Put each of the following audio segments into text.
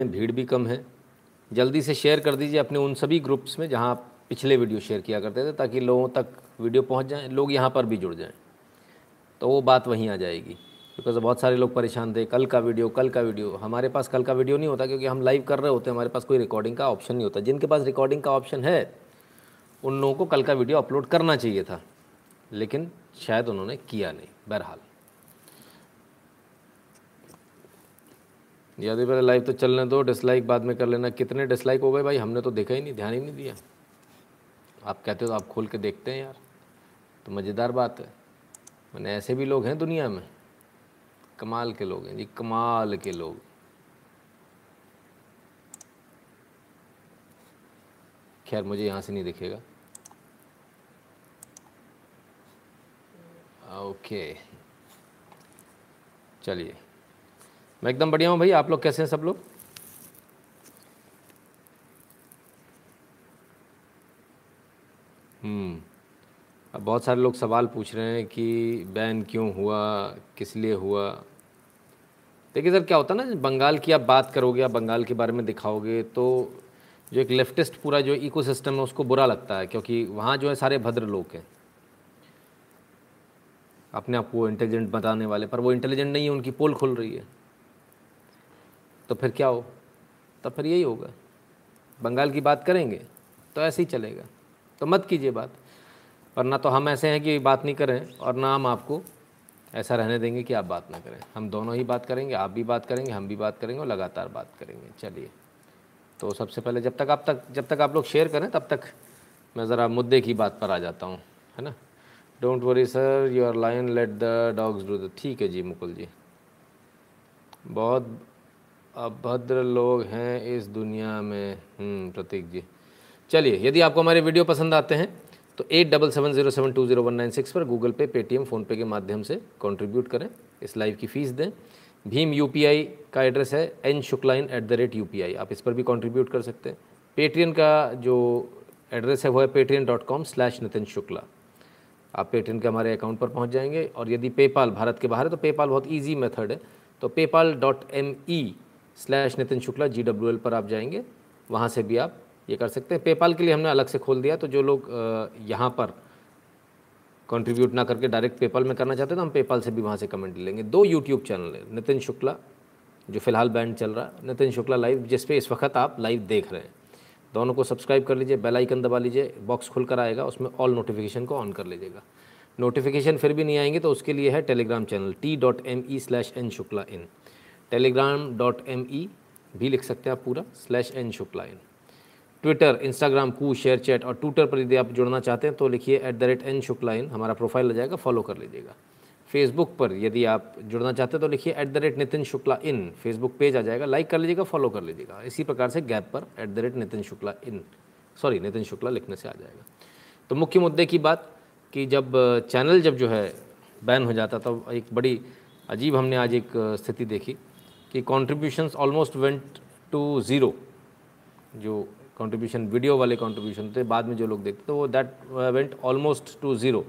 भीड़ भी कम है। जल्दी से शेयर कर दीजिए अपने उन सभी ग्रुप्स में जहाँ आप पिछले वीडियो शेयर किया करते थे, ताकि लोगों तक वीडियो पहुँच जाएँ, लोग यहाँ पर भी जुड़ जाएँ। तो वो बात वहीं आ जाएगी। बिकॉज़ बहुत सारे लोग परेशान थे, कल का वीडियो कल का वीडियो हमारे पास कल का वीडियो नहीं होता, क्योंकि हम लाइव कर रहे होते हैं, हमारे पास कोई रिकॉर्डिंग का ऑप्शन नहीं होता। जिनके पास रिकॉर्डिंग का ऑप्शन है, उन लोगों को कल का वीडियो अपलोड करना चाहिए था। लेकिन शायद उन्होंने किया नहीं, बहरहाल। याद पहले लाइव तो चलने दो डिसलाइक बाद में कर लेना। कितने डिसलाइक हो गए भाई? हमने तो देखा ही नहीं, ध्यान ही नहीं दिया। आप कहते हो तो आप खोल के देखते हैं यार। तो मज़ेदार बात है। मैंने ऐसे भी लोग हैं दुनिया में। कमाल के लोग हैं जी, कमाल के लोग। खैर, मुझे यहाँ से नहीं दिखेगा। ओके। चलिए। मैं एकदम बढ़िया हूँ भाई, आप लोग कैसे हैं सब लोग? हम्म अब बहुत सारे लोग सवाल पूछ रहे हैं कि बैन क्यों हुआ, किस लिए हुआ? देखिए सर, क्या होता है ना, बंगाल की आप बात करोगे, आप बंगाल के बारे में दिखाओगे तो जो एक लेफ्टिस्ट पूरा जो इकोसिस्टम है, उसको बुरा लगता है, क्योंकि वहाँ जो है सारे भद्र लोग हैं। अपने आप को इंटेलिजेंट बताने वाले, पर वो इंटेलिजेंट नहीं है, उनकी पोल खुल रही है। तो फिर क्या हो? तब फिर यही होगा। बंगाल की बात करेंगे तो ऐसे ही चलेगा। तो मत कीजिए बात और ना तो हम ऐसे हैं कि बात नहीं करें और ना हम आपको ऐसा रहने देंगे कि आप बात ना करें। हम दोनों ही बात करेंगे, आप भी बात करेंगे, हम भी बात करेंगे और लगातार बात करेंगे। चलिए। तो सबसे पहले जब तक आप तक, जब तक आप लोग शेयर करें, तब तक मैं ज़रा मुद्दे की बात पर आ जाता हूँ, है ना? Don't worry sir you are line let the dogs do the ठीक है जी, मुकुल जी। बहुत अभद्र लोग हैं इस दुनिया में। हम्म, प्रतीक जी। चलिए यदि आपको हमारे वीडियो पसंद आते हैं तो at double seven zero seven two zero one nine six पर गूगल पे पेटीएम फ़ोनपे के माध्यम से कंट्रीब्यूट करें। इस लाइव की फ़ीस दें। भीम यूपीआई का एड्रेस है N Shukla in at the rate UPI आप इस पर भी कंट्रीब्यूट कर सकते हैं। पेटीएम का जो एड्रेस है वो है Paytm dot com slash Nitin Shukla आप पेटीएम के हमारे अकाउंट पर पहुँच जाएँगे। और यदि पेपाल भारत के बाहर है तो पेपाल बहुत ईजी मेथड है। तो PayPal dot M E slash Nitin Shukla G W L पर आप जाएँगे, वहाँ से भी आप ये कर सकते हैं। पेपाल के लिए हमने अलग से खोल दिया तो जो लोग यहाँ पर कंट्रीब्यूट ना करके डायरेक्ट पेपाल में करना चाहते हैं तो हम पेपाल से भी वहाँ से कमेंट लेंगे। दो यूट्यूब चैनल है, नितिन शुक्ला, जो फ़िलहाल बैंड चल रहा है, नितिन शुक्ला लाइव जिस पे इस वक्त आप लाइव देख रहे हैं। दोनों को सब्सक्राइब कर लीजिए बेल आइकन दबा लीजिए बॉक्स खुल कर आएगा, उसमें ऑल नोटिफिकेशन को ऑन कर लीजिएगा। नोटिफिकेशन फिर भी नहीं आएँगे तो उसके लिए है Telegram channel T dot M E slash N Shukla in Telegram dot M E भी लिख सकते हैं आप पूरा slash N Shukla in Twitter Instagram Koo ShareChat और ट्विटर पर यदि आप जुड़ना चाहते हैं तो लिखिए at the rate N Shukla in हमारा प्रोफ़ाइल आ जाएगा फॉलो कर लीजिएगा। फेसबुक पर यदि आप जुड़ना चाहते हैं तो लिखिए at the rate Nitin Shukla in Facebook page आ जाएगा लाइक कर लीजिएगा फॉलो कर लीजिएगा। इसी प्रकार से गैप पर at the rate Nitin Shukla in sorry Nitin Shukla लिखने से आ जाएगा। तो मुख्य मुद्दे की बात कि जब चैनल जब जो है बैन हो जाता तो एक बड़ी अजीब हमने आज एक स्थिति देखी। कि contributions almost went to zero जो कंट्रीब्यूशन वीडियो वाले कंट्रीब्यूशन थे, बाद में जो लोग देखते तो वो that went almost to zero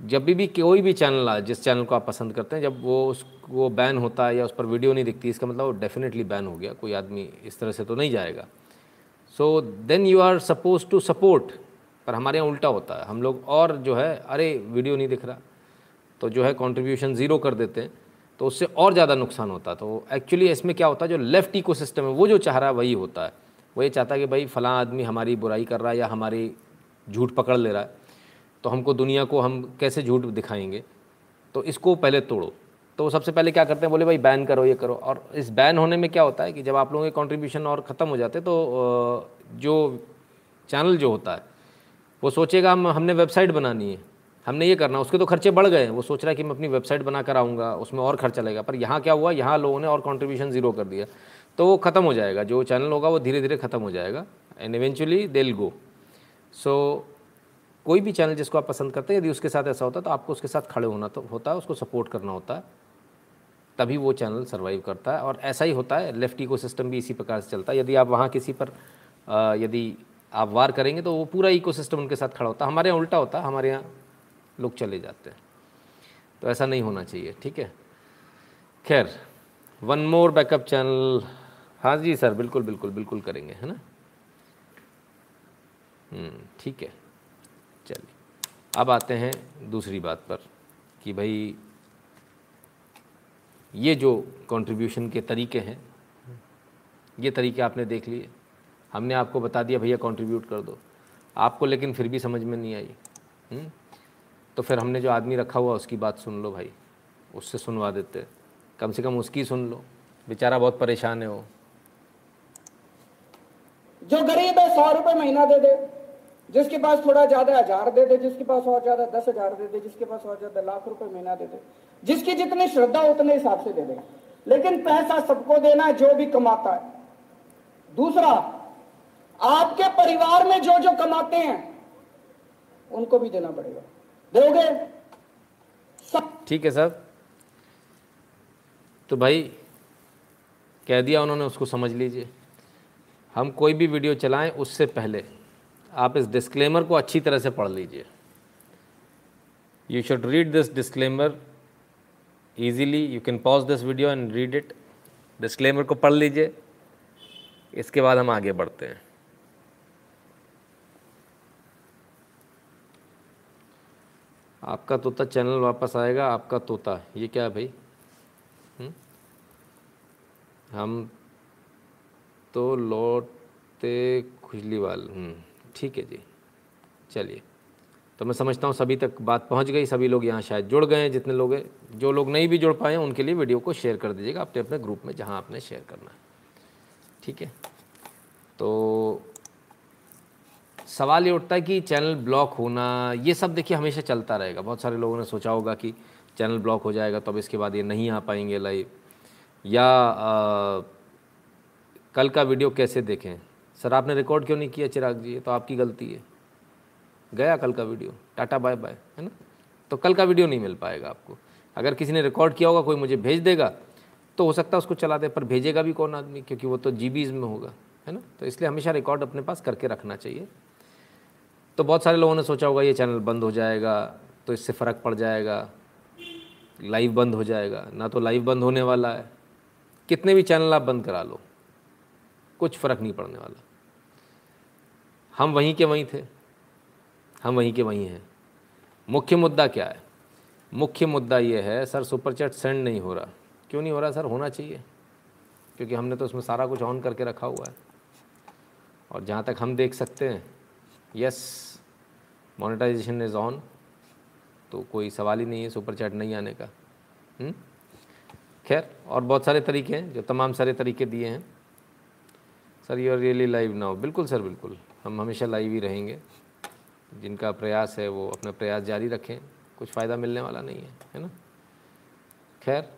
जब भी भी कोई भी चैनल आ, जिस चैनल को आप पसंद करते हैं, जब वो उस, वो बैन होता है या उस पर वीडियो नहीं दिखती, इसका मतलब वो डेफिनेटली बैन हो गया, कोई आदमी इस तरह से तो नहीं जाएगा। So then you are suppose to support पर हमारे यहाँ उल्टा होता है। हम लोग और जो है, अरे वीडियो नहीं दिख रहा तो जो है कंट्रीब्यूशन ज़ीरो कर देते हैं। तो उससे और ज़्यादा नुकसान होता तो एक्चुअली इसमें क्या होता है, जो लेफ़्ट इको है, वो जो चाह रहा है, वही होता है। वो ये चाहता है कि भाई फ़लाँ आदमी हमारी बुराई कर रहा है या हमारी झूठ पकड़ ले रहा है तो हमको दुनिया को हम कैसे झूठ दिखाएँगे? तो इसको पहले तोड़ो। तो सबसे पहले क्या करते हैं, बोले भाई बैन करो, ये करो। और इस बैन होने में क्या होता है कि जब आप लोगों के कॉन्ट्रीब्यूशन और ख़त्म हो जाते तो जो चैनल जो होता है, वो सोचेगा हम, हमने वेबसाइट बनानी है। हमने ये करना, उसके तो खर्चे बढ़ गए, वो सोच रहा है कि मैं अपनी वेबसाइट बना कर आऊँगा, उसमें और खर्चा लगेगा, पर यहाँ क्या हुआ, यहाँ लोगों ने और कॉन्ट्रीब्यूशन ज़ीरो कर दिया तो वो ख़त्म हो जाएगा, जो चैनल होगा वो धीरे धीरे ख़त्म हो जाएगा एंड इवेंचुअली दिल गो सो कोई भी चैनल जिसको आप पसंद करते हैं, यदि उसके साथ ऐसा होता है तो आपको उसके साथ खड़े होना तो होता है, उसको सपोर्ट करना होता है, तभी वो चैनल सर्वाइव करता है, और ऐसा ही होता है लेफ़्ट इको सिस्टम भी इसी प्रकार से चलता है, यदि आप वहाँ किसी पर यदि आप वार करेंगे तो वो पूरा इको सिस्टम उनके साथ खड़ा होता है, हमारे यहाँ उल्टा होता है, हमारे यहाँ लोग चले जाते हैं। तो ऐसा नहीं होना चाहिए ठीक है? खैर वन मोर बैकअप चैनल हाँ जी सर बिल्कुल बिल्कुल बिल्कुल करेंगे है ना? हम्म, ठीक है। चलिए अब आते हैं दूसरी बात पर कि भाई ये जो कंट्रीब्यूशन के तरीके हैं ये तरीके आपने देख लिए। हमने आपको बता दिया भैया कंट्रीब्यूट कर दो। आपको लेकिन फिर भी समझ में नहीं आई। हुँ? तो फिर हमने जो आदमी रखा हुआ उसकी बात सुन लो भाई। उससे सुनवा देते। कम से कम उसकी सुन लो। बेचारा बहुत परेशान है वो। जो गरीब है, सौ रुपए महीना दे दे। जिसके पास थोड़ा ज़्यादा हज़ार दे दे, जिसके पास और ज़्यादा दस हज़ार दे दे, जिसके पास और ज़्यादा लाख रुपए महीना दे दे। जिसकी जितनी श्रद्धा, उतने हिसाब से दे दे। लेकिन पैसा सबको देना है, जो भी कमाता है। दूसरा, आपके परिवार में जो जो कमाते हैं, उनको भी देना पड़ेगा। दोगे ठीक है, सर। तो भाई, कह दिया उन्होंने, उसको समझ लीजिए। हम कोई भी वीडियो चलाएँ, उससे पहले आप इस डिस्क्लेमर को अच्छी तरह से पढ़ लीजिए। You should read this disclaimer easily you can pause this video and read it disclaimer को पढ़ लीजिए। इसके बाद हम आगे बढ़ते हैं। आपका तोता चैनल वापस आएगा आपका तोता। ये क्या है भाई? हम्म? हम तो लौटते खुजली वाल हम्म, ठीक है जी। चलिए। तो मैं समझता हूँ सभी तक बात पहुँच गई सभी लोग यहाँ शायद जुड़ गए हैं जितने लोग हैं। जो लोग नहीं भी जुड़ पाए उनके लिए वीडियो को शेयर कर दीजिएगा अपने अपने ग्रुप में जहाँ आपने शेयर करना है। ठीक है? तो सवाल ये उठता है कि चैनल ब्लॉक होना ये सब देखिए हमेशा चलता रहेगा। बहुत सारे लोगों ने सोचा होगा कि चैनल ब्लॉक हो जाएगा तो अब इसके बाद ये नहीं आ पाएँगे लाइव या आ, कल का वीडियो कैसे देखें? सर आपने रिकॉर्ड क्यों नहीं किया चिराग जी? तो आपकी गलती है। गया कल का वीडियो। टाटा बाय बाय है ना? तो कल का वीडियो नहीं मिल पाएगा आपको। अगर किसी ने रिकॉर्ड किया होगा कोई मुझे भेज देगा तो हो सकता है उसको चला दे पर भेजेगा भी कौन आदमी? क्योंकि वो तो जी में होगा है ना? तो इसलिए हमेशा रिकॉर्ड अपने पास करके रखना चाहिए। तो बहुत सारे लोगों ने सोचा होगा, ये चैनल बंद हो जाएगा तो इससे फ़र्क पड़ जाएगा, लाइव बंद हो जाएगा। ना तो लाइव बंद होने वाला है। कितने भी चैनल आप बंद करा लो, कुछ फ़र्क नहीं पड़ने वाला। हम वहीं के वहीं थे, हम वहीं के वहीं हैं। मुख्य मुद्दा क्या है? मुख्य मुद्दा ये है, सर, सुपर चैट सेंड नहीं हो रहा। क्यों नहीं हो रहा? सर, होना चाहिए, क्योंकि हमने तो उसमें सारा कुछ ऑन करके रखा हुआ है। और जहाँ तक हम देख सकते हैं यस मोनेटाइजेशन इज़ ऑन तो कोई सवाल ही नहीं है सुपर चैट नहीं आने का। हम्म? खैर, और बहुत सारे तरीके हैं, जो तमाम सारे तरीके दिए हैं। Sir you are really live now बिल्कुल सर बिल्कुल। हम हमेशा लाइव ही रहेंगे। जिनका प्रयास है, वो अपना प्रयास जारी रखें। कुछ फ़ायदा मिलने वाला नहीं है है ना? खैर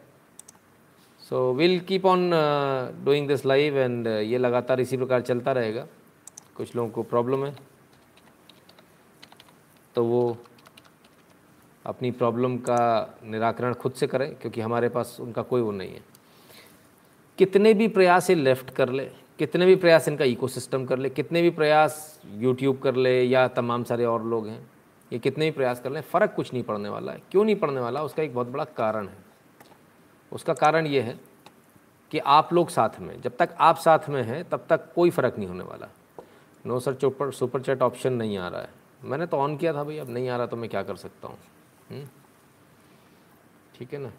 so will keep on doing this live and ये लगातार इसी प्रकार चलता रहेगा। कुछ लोगों को प्रॉब्लम है। तो वो अपनी प्रॉब्लम का निराकरण खुद से करें, क्योंकि हमारे पास उनका कोई वो नहीं है। कितने भी प्रयास ये लेफ़्ट कर ले, कितने भी प्रयास इनका इकोसिस्टम कर ले, कितने भी प्रयास यूट्यूब कर ले या तमाम सारे और लोग हैं, ये कितने भी प्रयास कर लें, फ़र्क कुछ नहीं पड़ने वाला है। क्यों नहीं पड़ने वाला? उसका एक बहुत बड़ा कारण है। उसका कारण ये है कि आप लोग साथ में, जब तक आप साथ में हैं, तब तक कोई फ़र्क नहीं होने वाला। No sir chopper super chat option नहीं आ रहा है। मैंने तो ऑन किया था भाई अब नहीं आ रहा तो मैं क्या कर सकता हूँ? हम्म? ठीक है ना?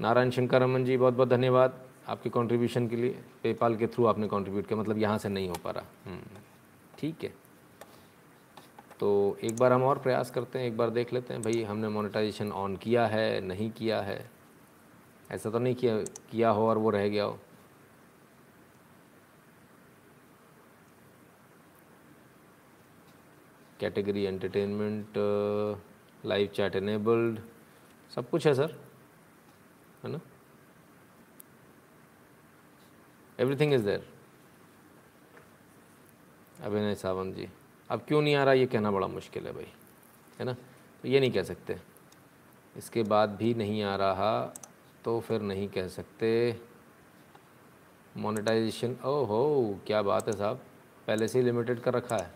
नारायण शंकर रमन जी बहुत बहुत धन्यवाद आपके कंट्रीब्यूशन के लिए। पेपाल के थ्रू आपने कंट्रीब्यूट किया मतलब यहाँ से नहीं हो पा रहा। हम्म, ठीक है। तो एक बार हम और प्रयास करते हैं एक बार देख लेते हैं भाई हमने मोनेटाइजेशन ऑन किया है नहीं किया है? ऐसा तो नहीं किया किया हो और वो रह गया हो। Category entertainment live chat enabled सब कुछ है सर, है ना? एवरीथिंग इज़ देयर अभिनय सावंत जी, अब क्यों नहीं आ रहा? ये कहना बड़ा मुश्किल है भाई, है ना? तो ये नहीं कह सकते। इसके बाद भी नहीं आ रहा तो फिर नहीं कह सकते। मोनेटाइजेशन ओहो, क्या बात है साहब। पहले से ही लिमिटेड कर रखा है।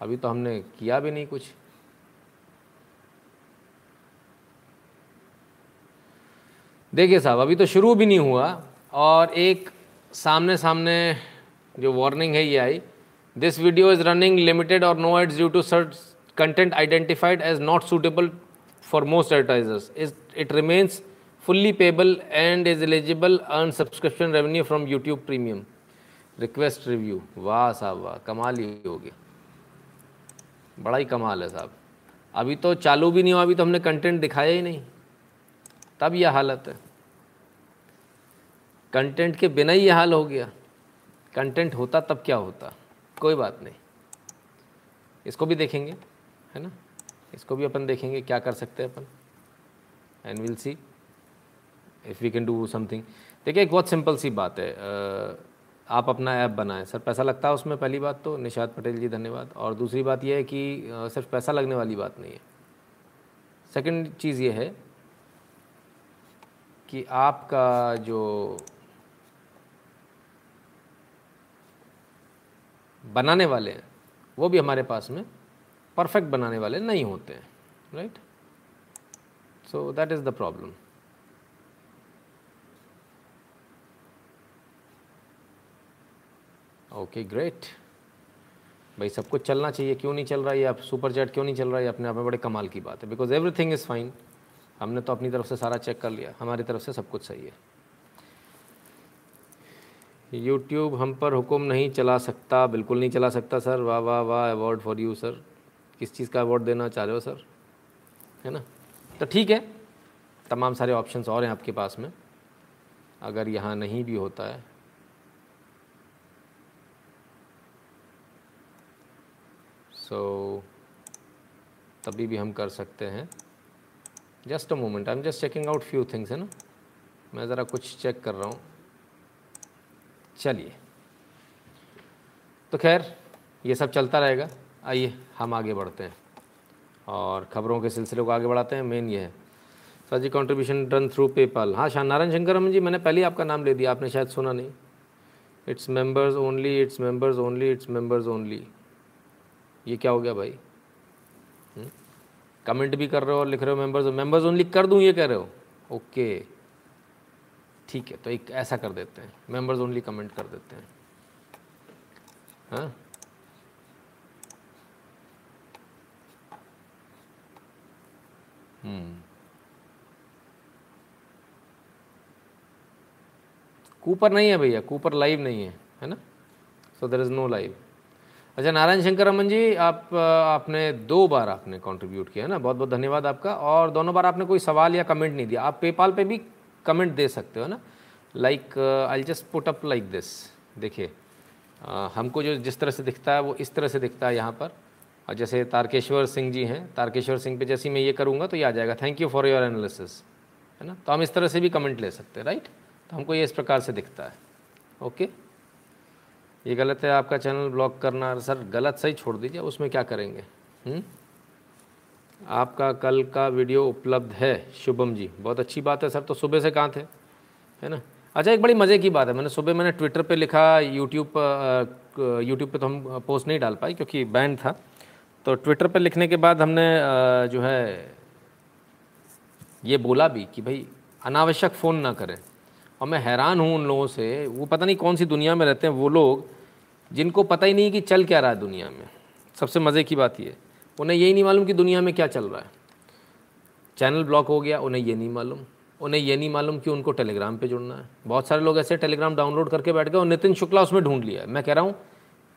अभी तो हमने किया भी नहीं कुछ। देखिए साहब, अभी तो शुरू भी नहीं हुआ और एक सामने सामने जो वार्निंग है ये आई। This video is running limited और no ads due to search content identified as not suitable for most advertisers is it remains fully payable and is eligible earn subscription revenue from YouTube premium request review वाह साहब, वाह, कमाल ही हो गया। बड़ा ही कमाल है साहब। अभी तो चालू भी नहीं हुआ, अभी तो हमने कंटेंट दिखाया ही नहीं। तब यह हालत है। कंटेंट के बिना ही यह हाल हो गया। कंटेंट होता तब क्या होता? कोई बात नहीं। इसको भी देखेंगे, है ना? इसको भी अपन देखेंगे, क्या कर सकते हैं अपन। And will see if we can do something देखिए, एक बहुत सिंपल सी बात है। आप अपना ऐप बनाएँ। सर, पैसा लगता है उसमें पहली बात तो? निशाद पटेल जी, धन्यवाद। और दूसरी बात यह है कि सिर्फ़ पैसा लगने वाली बात नहीं है। सेकंड चीज़ ये है कि आपका जो बनाने वाले हैं, वो भी हमारे पास में परफेक्ट बनाने वाले नहीं होते हैं, right? So that is the problem okay great भाई, सब कुछ चलना चाहिए। क्यों नहीं चल रहा है आप सुपर चैट क्यों नहीं चल रहा है अपने आप में बड़े कमाल की बात है। बिकॉज़ एवरीथिंग इज़ फाइन हमने तो अपनी तरफ़ से सारा चेक कर लिया। हमारी तरफ़ से सब कुछ सही है। यूट्यूब हम पर हुक्म नहीं चला सकता। बिल्कुल नहीं चला सकता, सर। वाह वाह वाह अवार्ड फॉर यू सर किस चीज़ का अवार्ड देना चाह रहे हो सर है ना? तो ठीक है। तमाम सारे ऑप्शंस और हैं आपके पास में। अगर यहाँ नहीं भी होता है so, तभी भी हम कर सकते हैं। Just a moment I am just checking out few things है ना? मैं ज़रा कुछ चेक कर रहा हूँ। चलिए। तो खैर ये सब चलता रहेगा। आइए हम आगे बढ़ते हैं। और ख़बरों के सिलसिले को आगे बढ़ाते हैं। मेन ये है। सर जी कॉन्ट्रीब्यूशन डन थ्रू पेपाल हाँ शाह नारायण शंकर जी मैंने पहले ही आपका नाम ले दिया। आपने शायद सुना नहीं। It's members only it's members only it's members only ये क्या हो गया भाई? कमेंट हम्म? भी कर रहे हो और लिख रहे हो मेंबर्स मेंबर्स ओनली कर दूँ ये कह रहे हो? ओके ठीक है तो एक ऐसा कर देते हैं। मेंबर्स ओनली कमेंट कर देते हैं। हाँ? हम्म। कूपर नहीं है भैया कूपर लाइव नहीं है है ना? So there is no live अच्छा नारायण शंकर रमन जी, आप, आपने दो बार आपने कंट्रीब्यूट किया है ना। बहुत बहुत धन्यवाद आपका। और दोनों बार आपने कोई सवाल या कमेंट नहीं दिया। आप पेपाल पे भी कमेंट दे सकते हो ना। Like I just put up like this देखिए हमको जो जिस तरह से दिखता है, वो इस तरह से दिखता है यहाँ पर। और जैसे तारकेश्वर सिंह जी हैं, तारकेश्वर सिंह पे जैसे मैं ये करूँगा तो ये आ जाएगा। Thank you for your analysis है ना। तो हम इस तरह से भी कमेंट ले सकते हैं राइट तो हमको ये इस प्रकार से दिखता है ओके ये गलत है, आपका चैनल ब्लॉक करना, सर, गलत सही छोड़ दीजिए, उसमें क्या करेंगे? हुँ? हम्म? आपका कल का वीडियो उपलब्ध है, शुभम जी। बहुत अच्छी बात है, सर तो सुबह से कहाँ थे? है ना? अच्छा एक बड़ी मज़े की बात है, मैंने सुबह मैंने ट्विटर पे लिखा यूट्यूब यूट्यूब पे तो हम पोस्ट नहीं डाल पाए, क्योंकि बैन था। तो ट्विटर पे लिखने के बाद हमने जो है, ये बोला भी कि भाई, अनावश्यक फ़ोन ना करें। और मैं हैरान हूँ उन लोगों से। वो पता नहीं कौन सी दुनिया में रहते हैं वो लोग, जिनको पता ही नहीं कि चल क्या रहा है दुनिया में। सबसे मज़े की बात ये, उन्हें यही नहीं मालूम कि दुनिया में क्या चल रहा है। चैनल ब्लॉक हो गया, उन्हें ये नहीं मालूम। उन्हें ये नहीं मालूम कि उनको टेलीग्राम पे जुड़ना है। बहुत सारे लोग ऐसे टेलीग्राम डाउनलोड करके बैठ गए और नितिन शुक्ला उसमें ढूंढ लिया है। मैं कह रहा हूँ,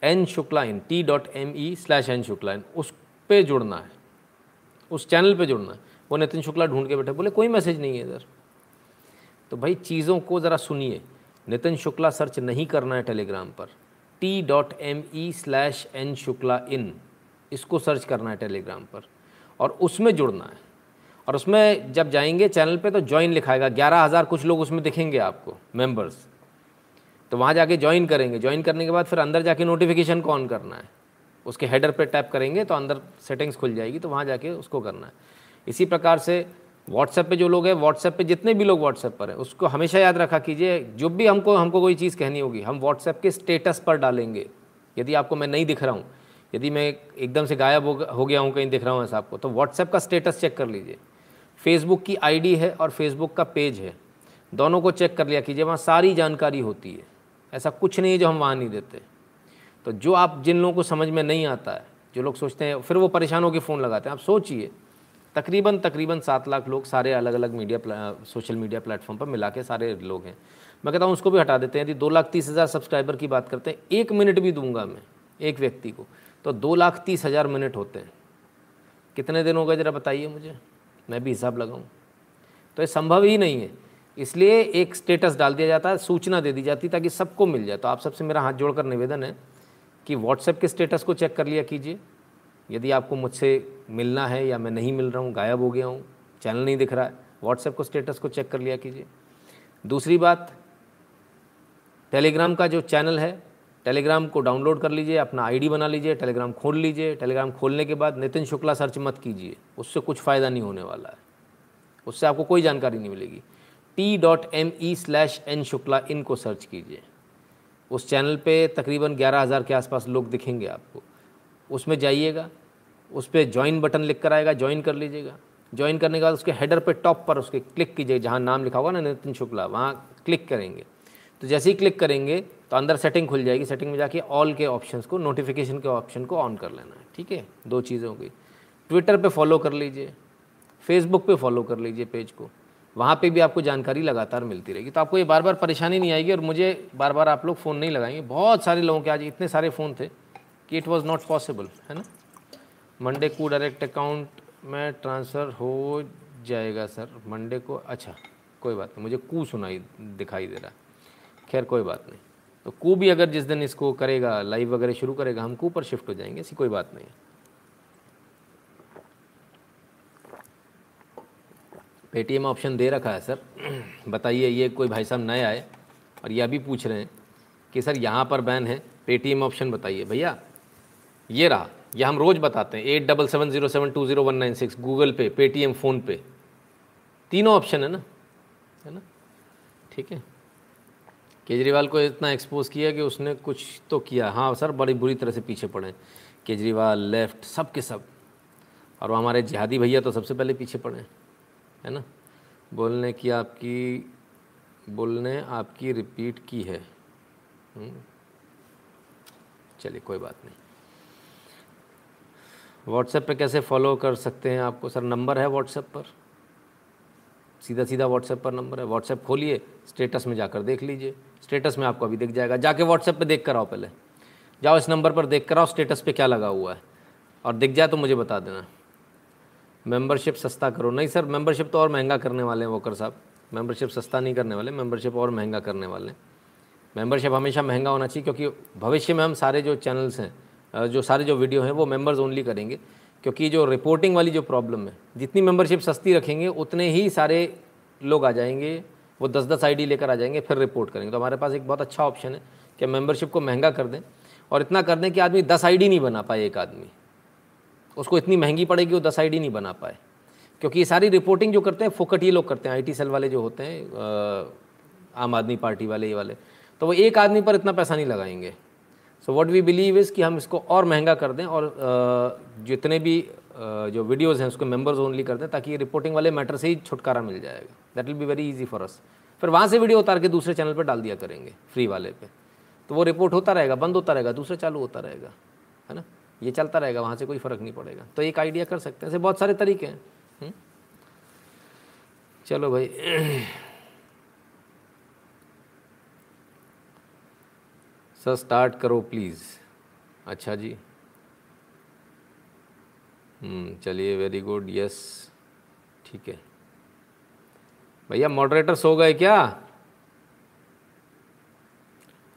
N Shukla in, T dot M E slash N Shukla in, उस पर जुड़ना है। उस चैनल पे जुड़ना है। वो नितिन शुक्ला ढूंढ के बैठे, बोले, कोई मैसेज नहीं है इधर। तो भाई चीज़ों को ज़रा सुनिए। नितिन शुक्ला सर्च नहीं करना है टेलीग्राम पर। T dot M E slash N Shukla in इसको सर्च करना है टेलीग्राम पर। और उसमें जुड़ना है। और उसमें जब जाएँगे चैनल पे तो ज्वाइन लिखाएगा। ग्यारह हज़ार कुछ लोग उसमें दिखेंगे आपको मेंबर्स तो वहाँ जाके ज्वाइन करेंगे। ज्वाइन करने के बाद फिर अंदर जाके नोटिफिकेशन को ऑन करना है? उसके हेडर पे टैप करेंगे तो अंदर सेटिंग्स खुल जाएगी तो वहाँ जाके उसको करना है। इसी प्रकार से व्हाट्सएप पे जो लोग हैं व्हाट्सएप पे जितने भी लोग व्हाट्सएप पर हैं, उसको हमेशा याद रखा कीजिए, जो भी हमको हमको कोई चीज़ कहनी होगी, हम व्हाट्सएप के स्टेटस पर डालेंगे। यदि आपको मैं नहीं दिख रहा हूँ, यदि मैं एकदम से गायब हो गया हूँ, कहीं दिख रहा हूँ ऐसा आपको तो व्हाट्सएप का स्टेटस चेक कर लीजिए। फेसबुक की आईडी है और फेसबुक का पेज है। दोनों को चेक कर लिया कीजिए, वहाँ सारी जानकारी होती है। ऐसा कुछ नहीं है जो हम वहाँ नहीं देते। तो जो आप जिन लोगों को समझ में नहीं आता है, जो लोग सोचते हैं, फिर वो परेशान होकर फ़ोन लगाते हैं, आप सोचिए। तकरीबन तकरीबन सात लाख लोग सारे अलग अलग मीडिया सोशल मीडिया प्लेटफॉर्म पर मिला के सारे लोग हैं। मैं कहता हूँ, उसको भी हटा देते हैं यदि दो लाख तीस हज़ार सब्सक्राइबर की बात करते हैं, एक मिनट भी दूँगा मैं, एक व्यक्ति को। तो दो लाख तीस हज़ार मिनट होते हैं। कितने दिन हो गए ज़रा बताइए मुझे? मैं भी हिसाब लगाऊँ। तो ये संभव ही नहीं है। इसलिए एक स्टेटस डाल दिया जाता है, सूचना दे दी जाती ताकि सबको मिल जाए। तो आप सबसे मेरा हाथ जोड़कर निवेदन है कि व्हाट्सएप के स्टेटस को चेक कर लिया कीजिए। यदि आपको मुझसे मिलना है या मैं नहीं मिल रहा हूँ, गायब हो गया हूँ, चैनल नहीं दिख रहा है व्हाट्सएप को स्टेटस को चेक कर लिया कीजिए। दूसरी बात टेलीग्राम का जो चैनल है टेलीग्राम को डाउनलोड कर लीजिए, अपना आईडी बना लीजिए टेलीग्राम खोल लीजिए। टेलीग्राम खोलने के बाद नितिन शुक्ला सर्च मत कीजिए, उससे कुछ फ़ायदा नहीं होने वाला है। उससे आपको कोई जानकारी नहीं मिलेगी। T dot M E slash N Shukla in को सर्च कीजिए। उस चैनल पे तकरीबन ग्यारह हज़ार के आसपास लोग दिखेंगे आपको। उसमें जाइएगा। उस पर ज्वाइन बटन लिख कर आएगा ज्वाइन कर लीजिएगा। ज्वाइन करने के बाद उसके हेडर पे टॉप पर उसके क्लिक कीजिए, जहाँ नाम लिखा होगा ना, नितिन शुक्ला, वहाँ क्लिक करेंगे। तो जैसे ही क्लिक करेंगे तो अंदर सेटिंग खुल जाएगी। सेटिंग में जाके ऑल के ऑप्शंस को नोटिफिकेशन के ऑप्शन को ऑन कर लेना है, ठीक है? दो चीज़ें गई ट्विटर पे फॉलो कर लीजिए फेसबुक पे फॉलो कर लीजिए पेज को। वहाँ पे भी आपको जानकारी लगातार मिलती रहेगी। तो आपको ये बार बार परेशानी नहीं आएगी और मुझे बार बार आप लोग फ़ोन नहीं लगाएँगे। बहुत सारे लोगों के आज इतने सारे फ़ोन थे कि इट वॉज़ नॉट पॉसिबल है ना? मंडे को डायरेक्ट अकाउंट में ट्रांसफ़र हो जाएगा सर मंडे को अच्छा कोई बात नहीं, मुझे कू सुनाई, दिखाई दे रहा खैर, कोई बात नहीं। तो कू भी अगर जिस दिन इसको करेगा लाइव वगैरह शुरू करेगा, हम कू पर शिफ्ट हो जाएँगे, ऐसी कोई बात नहीं पेटीएम ऑप्शन दे रखा है सर बताइए, ये कोई भाई साहब नए आए और यह भी पूछ रहे हैं कि, सर, यहाँ पर बैन है? पेटीएम ऑप्शन बताइए, भैया, ये रहा ये हम रोज़ बताते हैं at double seven zero seven two zero one nine six Google pay Paytm phone pay. तीनों ऑप्शन है ना? है ना? ठीक है। केजरीवाल को इतना एक्सपोज किया कि उसने कुछ तो किया। हाँ सर, बड़ी बुरी तरह से पीछे पड़े केजरीवाल लेफ़्ट सब के सब। और वो हमारे जिहादी भैया तो सबसे पहले पीछे पड़े है। ना? बोलने की आपकी, बोलने आपकी रिपीट की है। हम्म। चलिए, कोई बात नहीं। व्हाट्सएप पे कैसे फॉलो कर सकते हैं आपको? सर नंबर है व्हाट्सएप पर। सीधा सीधा व्हाट्सएप पर नंबर है। व्हाट्सएप खोलिए स्टेटस में जाकर देख लीजिए। स्टेटस में आपको अभी दिख जाएगा। जाके व्हाट्सएप पे देख कर आओ पहले। जाओ इस नंबर पर देख कर आओ स्टेटस पे क्या लगा हुआ है। और दिख जाए तो मुझे बता देना। मेंबरशिप सस्ता करो। नहीं सर मेंबरशिप तो और महँगा करने वाले हैं वोकर साहब। मेंबरशिप सस्ता नहीं करने वाले मेंबरशिप और महँगा करने वाले हैं। मेंबरशिप हमेशा महँगा होना चाहिए क्योंकि भविष्य में हम सारे जो चैनल्स हैं जो सारे जो वीडियो हैं, वो मेंबर्स ओनली करेंगे। क्योंकि जो रिपोर्टिंग वाली जो प्रॉब्लम है, जितनी मेंबरशिप सस्ती रखेंगे, उतने ही सारे लोग आ जाएँगे, वो दस दस आई लेकर आ जाएँगे, फिर रिपोर्ट करेंगे। तो हमारे पास एक बहुत अच्छा ऑप्शन है कि मेंबरशिप को महँगा कर दें और इतना कर दें कि आदमी दस आई नहीं बना पाए एक आदमी। उसको इतनी महँगी पड़ेगी, वो दस आई नहीं बना पाए। क्योंकि ये सारी रिपोर्टिंग जो करते हैं, फोकट ये लोग करते हैं आईटी सेल वाले जो होते हैं आम आदमी पार्टी वाले, ये वाले। तो वो एक आदमी पर इतना पैसा नहीं लगाएँगे। So what we believe is कि हम इसको और महँगा कर दें और जितने भी जो वीडियोज़ हैं उसको मेंबर्स ओनली कर दें ताकि रिपोर्टिंग वाले मैटर से ही छुटकारा मिल जाएगा। That will be very easy for us फिर वहाँ से वीडियो उतार के दूसरे चैनल पर डाल दिया करेंगे फ्री वाले पे। तो वो रिपोर्ट होता रहेगा, बंद होता रहेगा, दूसरे चालू होता रहेगा, है ना? ये चलता रहेगा, वहाँ से कोई फ़र्क नहीं पड़ेगा। तो एक आइडिया कर सकते हैं। ऐसे बहुत सारे तरीके हैं। हम्म? चलो भाई। सर स्टार्ट करो प्लीज़ अच्छा जी. हम्म, चलिए वेरी गुड यस ठीक है. भैया मॉडरेटर सो गए क्या?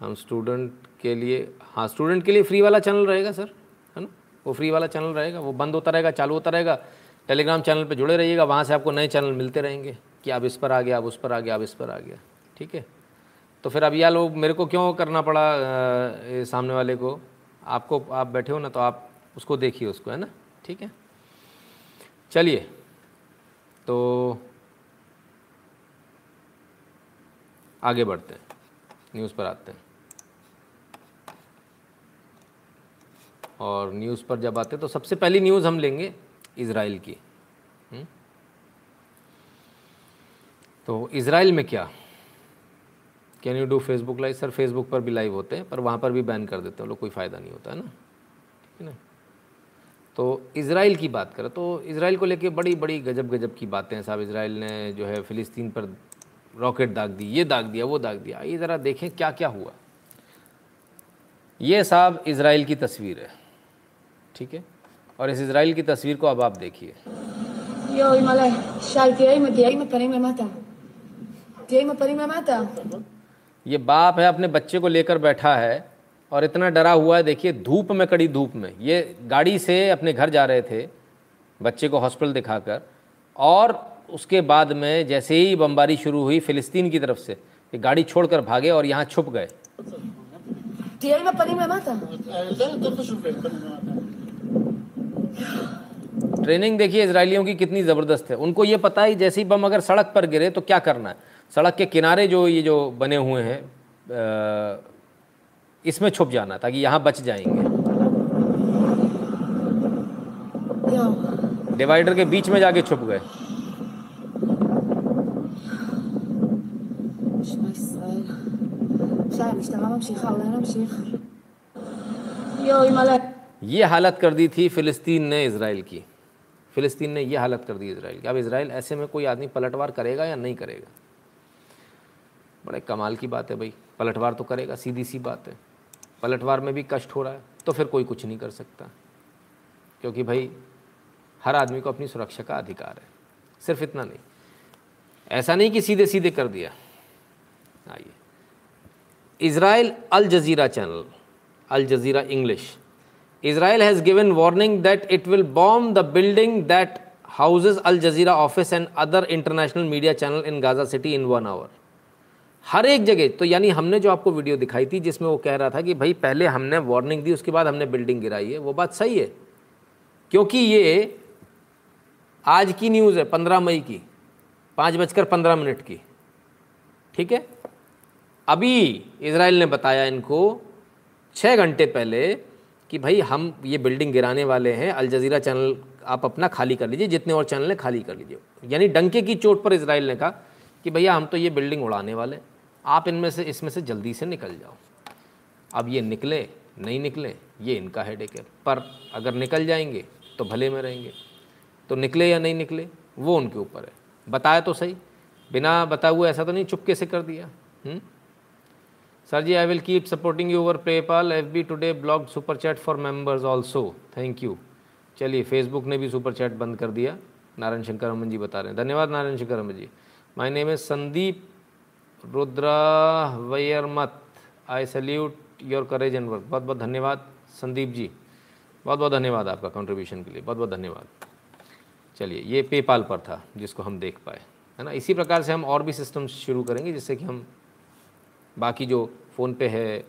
हम स्टूडेंट के लिए हाँ स्टूडेंट के लिए फ्री वाला चैनल रहेगा सर है ना? वो फ्री वाला चैनल रहेगा. वो बंद होता रहेगा चालू होता रहेगा. टेलीग्राम चैनल पे जुड़े रहिएगा. वहाँ से आपको नए चैनल मिलते रहेंगे कि आप इस पर आ गया आप उस पर आ गया आप इस पर आ गया ठीक है? तो फिर अब यह लोग मेरे को क्यों करना पड़ा ए, सामने वाले को? आपको आप बैठे हो ना तो आप उसको देखिए उसको है ना? ठीक है? चलिए। तो आगे बढ़ते हैं। न्यूज़ पर आते हैं। और न्यूज़ पर जब आते हैं तो सबसे पहली न्यूज़ हम लेंगे इसराइल की। हुँ? हम्म? तो इसराइल में क्या? Can you do Facebook live sir Facebook पर भी लाइव होते हैं पर वहाँ पर भी बैन कर देते हैं लोग कोई फ़ायदा नहीं होता है ना? ठीक है ना? तो इसराइल की बात करें तो इसराइल को लेके बड़ी बड़ी गजब गजब की बातें हैं साहब इसराइल ने जो है फ़िलिस्तीन पर रॉकेट दाग दी ये दाग दिया वो दाग दिया। आइए ज़रा देखें क्या क्या हुआ। ये साहब इसराइल की तस्वीर है ठीक है? और इस इसराइल की तस्वीर को अब आप देखिए। यो, ये बाप है अपने बच्चे को लेकर बैठा है और इतना डरा हुआ है देखिए धूप में कड़ी धूप में। ये गाड़ी से अपने घर जा रहे थे बच्चे को हॉस्पिटल दिखाकर। और उसके बाद में जैसे ही बमबारी शुरू हुई फिलिस्तीन की तरफ़ से ये गाड़ी छोड़कर भागे और यहाँ छुप गए। ट्रेनिंग देखिए इसराइलियों की कितनी ज़बरदस्त है। उनको ये पता ही जैसे ही बम अगर सड़क पर गिरे तो क्या करना है? सड़क के किनारे जो ये जो बने हुए हैं इसमें छुप जाना, ताकि यहाँ बच जाएँगे। डिवाइडर के बीच में जाके छुप गए। ये हालत कर दी थी फिलिस्तीन ने इसराइल की। फिलिस्तीन ने ये हालत कर दी इसराइल की। अब इसराइल ऐसे में कोई आदमी पलटवार करेगा या नहीं करेगा? बड़े कमाल की बात है भाई। पलटवार तो करेगा, सीधी सी बात है। पलटवार में भी कष्ट हो रहा है तो फिर कोई कुछ नहीं कर सकता। क्योंकि भाई, हर आदमी को अपनी सुरक्षा का अधिकार है। सिर्फ़ इतना नहीं। ऐसा नहीं कि सीधे सीधे कर दिया। आइए। Israel Al Jazeera channel, Al Jazeera English. Israel has given warning that it will bomb the building that houses Al Jazeera office and other international media channel in Gaza city in one hour हर एक जगह तो यानी हमने जो आपको video दिखाई थी जिसमें वो कह रहा था कि भाई पहले हमने वार्निंग दी उसके बाद हमने बिल्डिंग गिराई है वो बात सही है। क्योंकि ये आज की न्यूज़ है पंद्रह मई की पाँच बजकर पंद्रह मिनट की ठीक है? अभी इसराइल ने बताया इनको छः घंटे पहले कि भाई हम ये बिल्डिंग गिराने वाले हैं अल जजीरा चैनल आप अपना खाली कर लीजिए जितने और चैनल हैं खाली कर लीजिए। यानी डंके की चोट पर इसराइल ने कहा कि भैया हम तो ये बिल्डिंग उड़ाने वाले हैं, आप इनमें से, इसमें से जल्दी से निकल जाओ। अब ये निकले, नहीं निकले, ये इनका हेडेक है। पर अगर निकल जाएँगे तो भले में रहेंगे। तो निकले या नहीं निकले, वो उनके ऊपर है। बताया तो सही, बिना बताए हुए ऐसा तो नहीं चुपके से कर दिया। हुँ? Sir ji I will keep supporting you over PayPal F B today blog super chat for members also thank you चलिए फेसबुक ने भी सुपर चैट बंद कर दिया। नारायण शंकर अमन जी बता रहे हैं। धन्यवाद Narayan Shankar Aman ji. My name is Sandeep Rudra वयरमत। I salute your courage and work बहुत बहुत धन्यवाद, संदीप जी। बहुत बहुत धन्यवाद आपका कंट्रीब्यूशन के लिए। बहुत बहुत धन्यवाद। चलिए, ये पेपाल पर था, जिसको हम देख पाए। है ना? इसी प्रकार से हम और भी सिस्टम शुरू करेंगे, जिससे कि हम बाकी जो फ़ोन पे है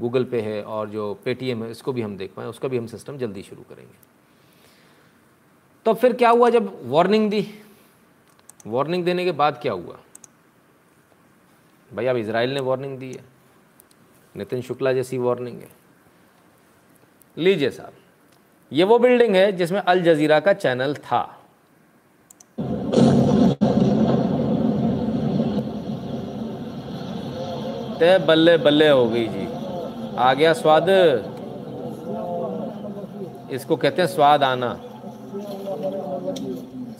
गूगल पे है और जो पेटीएम है, इसको भी हम देख पाएँ। उसका भी हम सिस्टम जल्दी शुरू करेंगे। तो फिर क्या हुआ जब वार्निंग दी? वार्निंग देने के बाद क्या हुआ? भाई, अब इसराइल ने वार्निंग दी है। नितिन शुक्ला जैसी वार्निंग है। लीजिए साहब, ये वो बिल्डिंग है जिसमें अल जजीरा का चैनल था। ते बल्ले बल्ले हो गई जी। आ गया स्वाद। इसको कहते हैं स्वाद आना।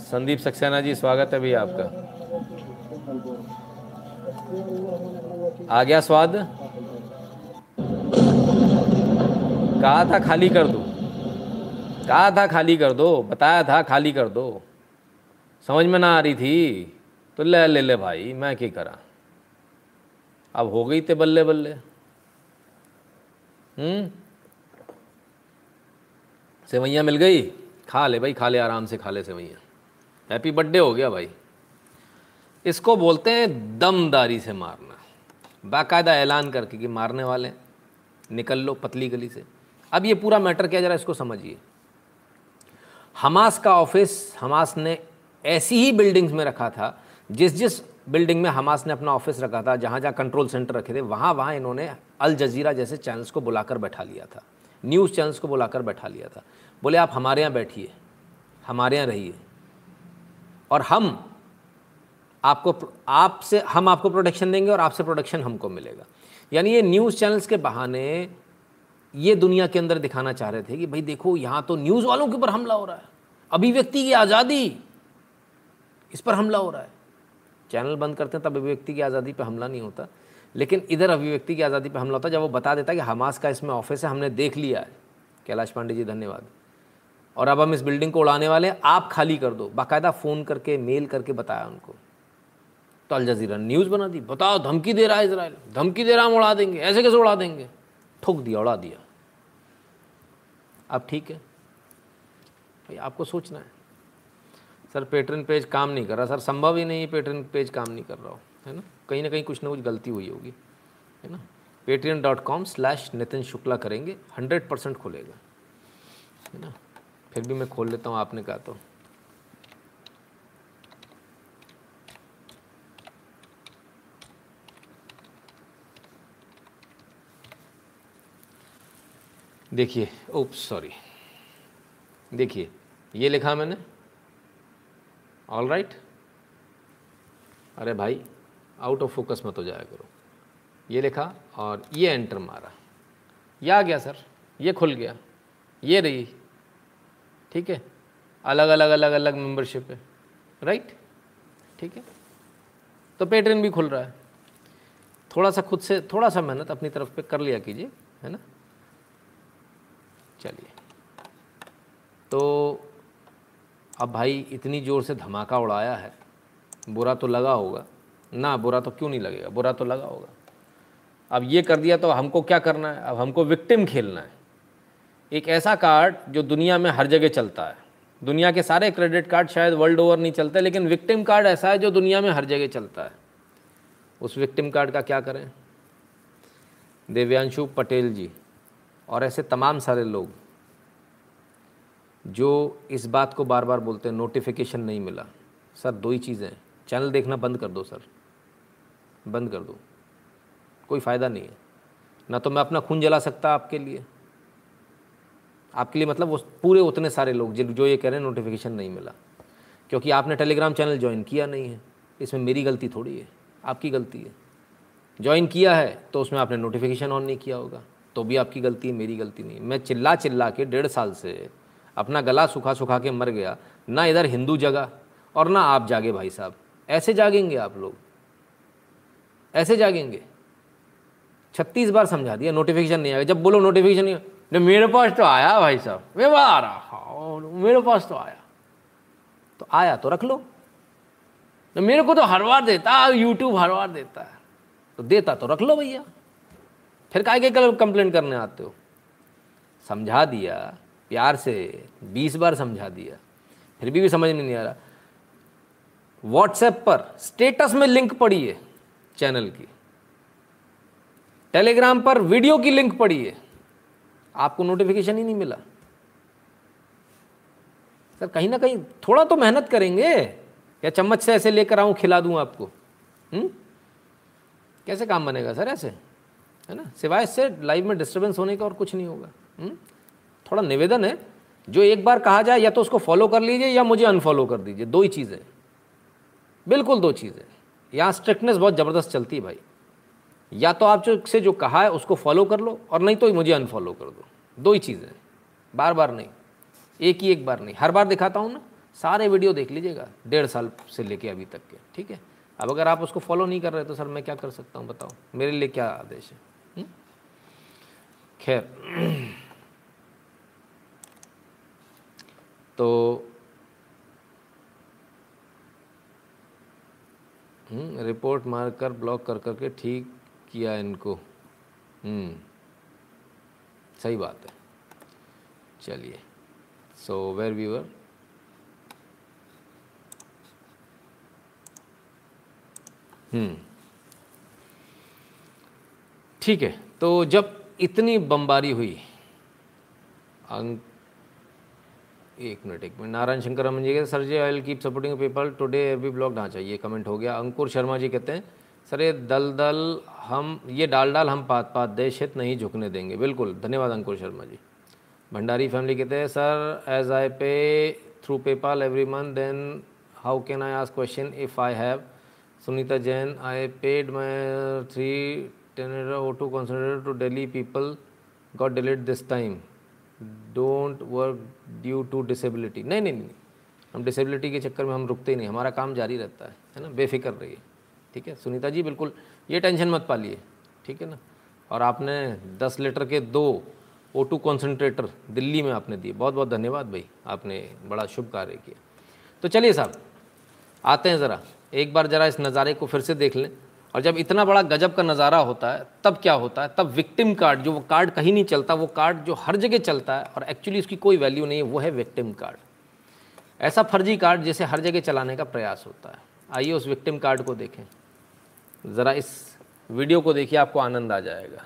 संदीप सक्सेना जी, स्वागत है भैया आपका। आ गया स्वाद। कहा था खाली कर दो। कहा था खाली कर दो, बताया था खाली कर दो। समझ में ना आ रही थी तो ले ले ले भाई, मैं क्या करा? अब हो गई थे बल्ले बल्ले। हम्म? सेवैयाँ मिल गई? खा ले भाई, खा ले, आराम से खा ले सेवैयाँ हैप्पी बर्थडे हो गया भाई। इसको बोलते हैं दमदारी से मारना। बाकायदा ऐलान करके कि मारने वाले निकल लो पतली गली से। अब ये पूरा मैटर क्या जरा इसको समझिए। हमास का ऑफ़िस हमास ने ऐसी ही बिल्डिंग्स में रखा था, जिस जिस बिल्डिंग में हमास ने अपना ऑफ़िस रखा था, जहाँ जहाँ कंट्रोल सेंटर रखे थे, वहाँ वहाँ इन्होंने अल जजीरा जैसे चैनल्स को बुलाकर बैठा लिया था। न्यूज़ चैनल्स को बुलाकर बैठा लिया था। बोले, आप हमारे यहाँ बैठिए। हमारे यहाँ रहिए। और हम आपको आपसे, हम आपको प्रोडक्शन देंगे और आपसे प्रोडक्शन हमको मिलेगा। यानी ये न्यूज़ चैनल्स के बहाने ये दुनिया के अंदर दिखाना चाह रहे थे कि भाई देखो, यहाँ तो न्यूज़ वालों के ऊपर हमला हो रहा है। अभिव्यक्ति की आज़ादी, इस पर हमला हो रहा है। चैनल बंद करते हैं तब अभिव्यक्ति की आज़ादी पर हमला नहीं होता। लेकिन इधर अभिव्यक्ति की आज़ादी पर हमला होता है, जब वो बता देता कि हमास का इसमें ऑफ़िस है, हमने देख लिया है। कैलाश पांडे जी, धन्यवाद। और अब हम इस बिल्डिंग को उड़ाने वाले हैं, आप खाली कर दो। बाकायदा फ़ोन करके मेल करके बताया उनको। तो अल जजीरा, न्यूज़ बना दी, बताओ धमकी दे रहा है इसराइल धमकी दे रहा हम उड़ा देंगे, ऐसे कैसे उड़ा देंगे? ठोक दिया, उड़ा दिया। अब ठीक है। भाई, आपको सोचना है। सर, पेटर्न पेज काम नहीं कर रहा, सर, संभव ही नहीं है पेटर्न पेज काम नहीं कर रहा हो, है ना? कहीं ना कहीं कुछ ना कुछ गलती हुई होगी, है ना? Paytm dot com slash Nitin Shukla करेंगे हंड्रेड परसेंट खुलेगा, है ना? फिर भी मैं खोल लेता हूँ, आपने कहा तो। देखिए ओप सॉरी देखिए, ये लिखा मैंने। All right right? अरे भाई आउट ऑफ़ फोकस मत हो जाया करो। ये लिखा और ये एंटर मारा। ये आ गया सर ये खुल गया। ये रही। ठीक है? अलग अलग अलग अलग मेंबरशिप है। राइट ठीक है? तो पेटर्न भी खुल रहा है। थोड़ा सा खुद से, थोड़ा सा मेहनत अपनी तरफ़ पे कर लिया कीजिए, है ना? चलिए। तो अब भाई इतनी ज़ोर से धमाका उड़ाया है, बुरा तो लगा होगा। ना, बुरा तो क्यों नहीं लगेगा? बुरा तो लगा होगा। अब ये कर दिया तो हमको क्या करना है? अब हमको विक्टिम खेलना है। एक ऐसा कार्ड जो दुनिया में हर जगह चलता है। दुनिया के सारे क्रेडिट कार्ड शायद वर्ल्ड ओवर नहीं चलते, लेकिन विक्टिम कार्ड ऐसा है जो दुनिया में हर जगह चलता है। उस विक्टिम कार्ड का क्या करें? देव्यांशु पटेल जी। और ऐसे तमाम सारे लोग जो इस बात को बार बार बोलते हैं नोटिफिकेशन नहीं मिला। सर, दो ही चीज़ें हैं। चैनल देखना बंद कर दो, सर। बंद कर दो। कोई फ़ायदा नहीं है। ना तो मैं अपना खून जला सकता आपके लिए। आपके लिए मतलब वो पूरे उतने सारे लोग जो ये कह रहे हैं नोटिफिकेशन नहीं मिला। क्योंकि आपने टेलीग्राम चैनल ज्वाइन किया नहीं है। इसमें मेरी गलती थोड़ी है। आपकी गलती है। ज्वाइन किया है तो उसमें आपने नोटिफिकेशन ऑन नहीं किया होगा। तो भी आपकी गलती है, मेरी गलती नहीं मैं चिल्ला चिल्ला के डेढ़ साल से अपना गला सुखा सुखा के मर गया, ना इधर हिंदू जगा और ना आप जागे भाई साहब। ऐसे जागेंगे आप लोग। ऐसे जागेंगे। छत्तीस बार समझा दिया नोटिफिकेशन नहीं आएगा जब बोलो नोटिफिकेशन नहीं नहीं मेरे पास तो आया भाई साहब। मैं आ रहा हाँ मेरे पास तो आया। तो आया तो रख लो। तो मेरे को तो हर बार देता यूट्यूब हर बार देता है। तो देता तो रख लो भैया। फिर काय के कल कंप्लेंट करने आते हो? समझा दिया, प्यार से, बीस बार समझा दिया। फिर भी भी समझ में नहीं आ रहा। व्हाट्सएप पर स्टेटस में लिंक पड़ी है चैनल की। टेलीग्राम पर वीडियो की लिंक पड़ी है। आपको नोटिफिकेशन ही नहीं मिला। सर, कहीं ना कहीं थोड़ा तो मेहनत करेंगे। या चम्मच से ऐसे लेकर आऊँ, खिला दूँ आपको। हुँ? हम्म? कैसे काम बनेगा सर ऐसे? है ना? सिवाय इससे लाइव में डिस्टर्बेंस होने का और कुछ नहीं होगा। हुँ? हम्म? थोड़ा निवेदन है, जो एक बार कहा जाए, या तो उसको फॉलो कर लीजिए, या मुझे अनफॉलो कर दीजिए। दो ही चीज़ें। बिल्कुल दो चीज़ें। यहाँ स्ट्रिक्टनेस बहुत ज़बरदस्त चलती है भाई। या तो आप जो, से जो कहा है, उसको फॉलो कर लो, और नहीं तो मुझे अनफॉलो कर दो। दो ही चीज़ें। बार बार नहीं। एक ही एक बार नहीं। हर बार दिखाता हूँ ना, सारे वीडियो देख लीजिएगा। डेढ़ साल से लेके अभी तक के। ठीक है? अब अगर आप उसको फॉलो नहीं कर रहे तो सर मैं क्या कर सकता हूँ, बताओ? मेरे लिए क्या आदेश है? खैर। तो रिपोर्ट मार कर ब्लॉक कर करके ठीक किया इनको। हम्म सही बात है। चलिए सो वेर हम्म ठीक है तो जब इतनी बमबारी हुई। एक मिनट एक मिनट। नारायण शंकर रमन जी कहते हैं, sir ji I will keep supporting people today every blog हाँ चाहिए। कमेंट हो गया। अंकुर शर्मा जी कहते हैं, सर ये दल दल हम, ये डाल डाल हम पात पात देश हित नहीं झुकने देंगे। बिल्कुल, धन्यवाद अंकुर शर्मा जी। भंडारी फैमिली कहते हैं, sir as I pay through PayPal every month then how can I ask question if I have Sunita Jain I paid my three o two concentrate to Delhi people got delete this time don't work due to disability नहीं नहीं नहीं हम disability के चक्कर में हम रुकते ही। नहीं हमारा काम जारी रहता है है ना? बेफिक्र रहिए, ठीक है? सुनीता जी, बिल्कुल, ये टेंशन मत पालिए, ठीक है ना? और आपने दस लीटर के दो ओ टू कॉन्सेंट्रेटर दिल्ली में आपने दिए। बहुत बहुत धन्यवाद भाई, आपने बड़ा शुभ कार्य किया। तो चलिए साहब, आते हैं ज़रा। एक बार ज़रा इस नज़ारे को फिर से देख लें। और जब इतना बड़ा गजब का नज़ारा होता है, तब क्या होता है? तब विक्टिम कार्ड जो वो कार्ड कहीं नहीं चलता, वो कार्ड जो हर जगह चलता है, और एक्चुअली उसकी कोई वैल्यू नहीं है, वो है विक्टिम कार्ड ऐसा फर्जी कार्ड जिसे हर जगह चलाने का प्रयास होता है। आइए उस विक्टिम कार्ड को देखें। ज़रा इस वीडियो को देखिए, आपको आनंद आ जाएगा।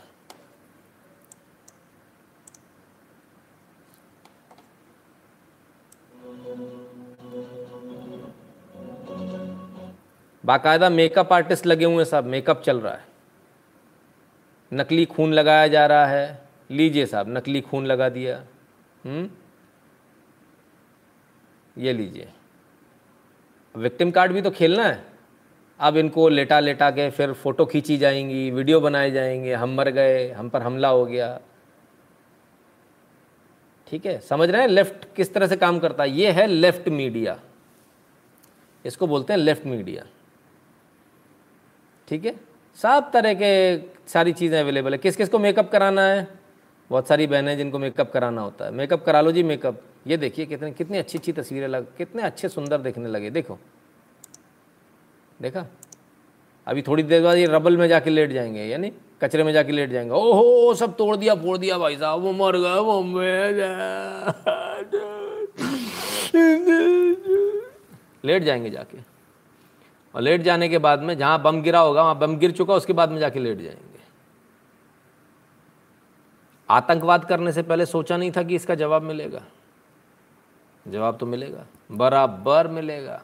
बाकायदा मेकअप आर्टिस्ट लगे हुए हैं साहब मेकअप चल रहा है। नकली खून लगाया जा रहा है। लीजिए साहब, नकली खून लगा दिया। हम्म? ये लीजिए। विक्टिम कार्ड भी तो खेलना है। अब इनको लेटा लेटा के फिर फ़ोटो खींची जाएँगी वीडियो बनाए जाएँगे। हम मर गए, हम पर हमला हो गया। ठीक है, समझ रहे हैं लेफ़्ट किस तरह से काम करता है? ये है लेफ़्ट मीडिया इसको बोलते हैं लेफ़्ट मीडिया ठीक है? सब तरह के सारी चीज़ें अवेलेबल है। किस किस को मेकअप कराना है? बहुत सारी बहनें जिनको मेकअप कराना होता है। मेकअप करा लो जी मेकअप ये देखिए कितने, कितनी अच्छी अच्छी तस्वीरें लग, कितने अच्छे सुंदर देखने लगे। देखो। देखा? अभी थोड़ी देर बाद ये रबल में जाके लेट जाएँगे, यानी कचरे में जाके लेट जाएँगे। ओहो, सब तोड़ दिया, फोड़ दिया भाई साहब। वो मर गए, वो लेट जाएँगे जाके। और लेट जाने के बाद में जहाँ बम गिरा होगा वहाँ बम गिर चुका उसके बाद में जाके लेट जाएँगे। आतंकवाद करने से पहले सोचा नहीं था कि इसका जवाब मिलेगा। जवाब तो मिलेगा। बराबर मिलेगा।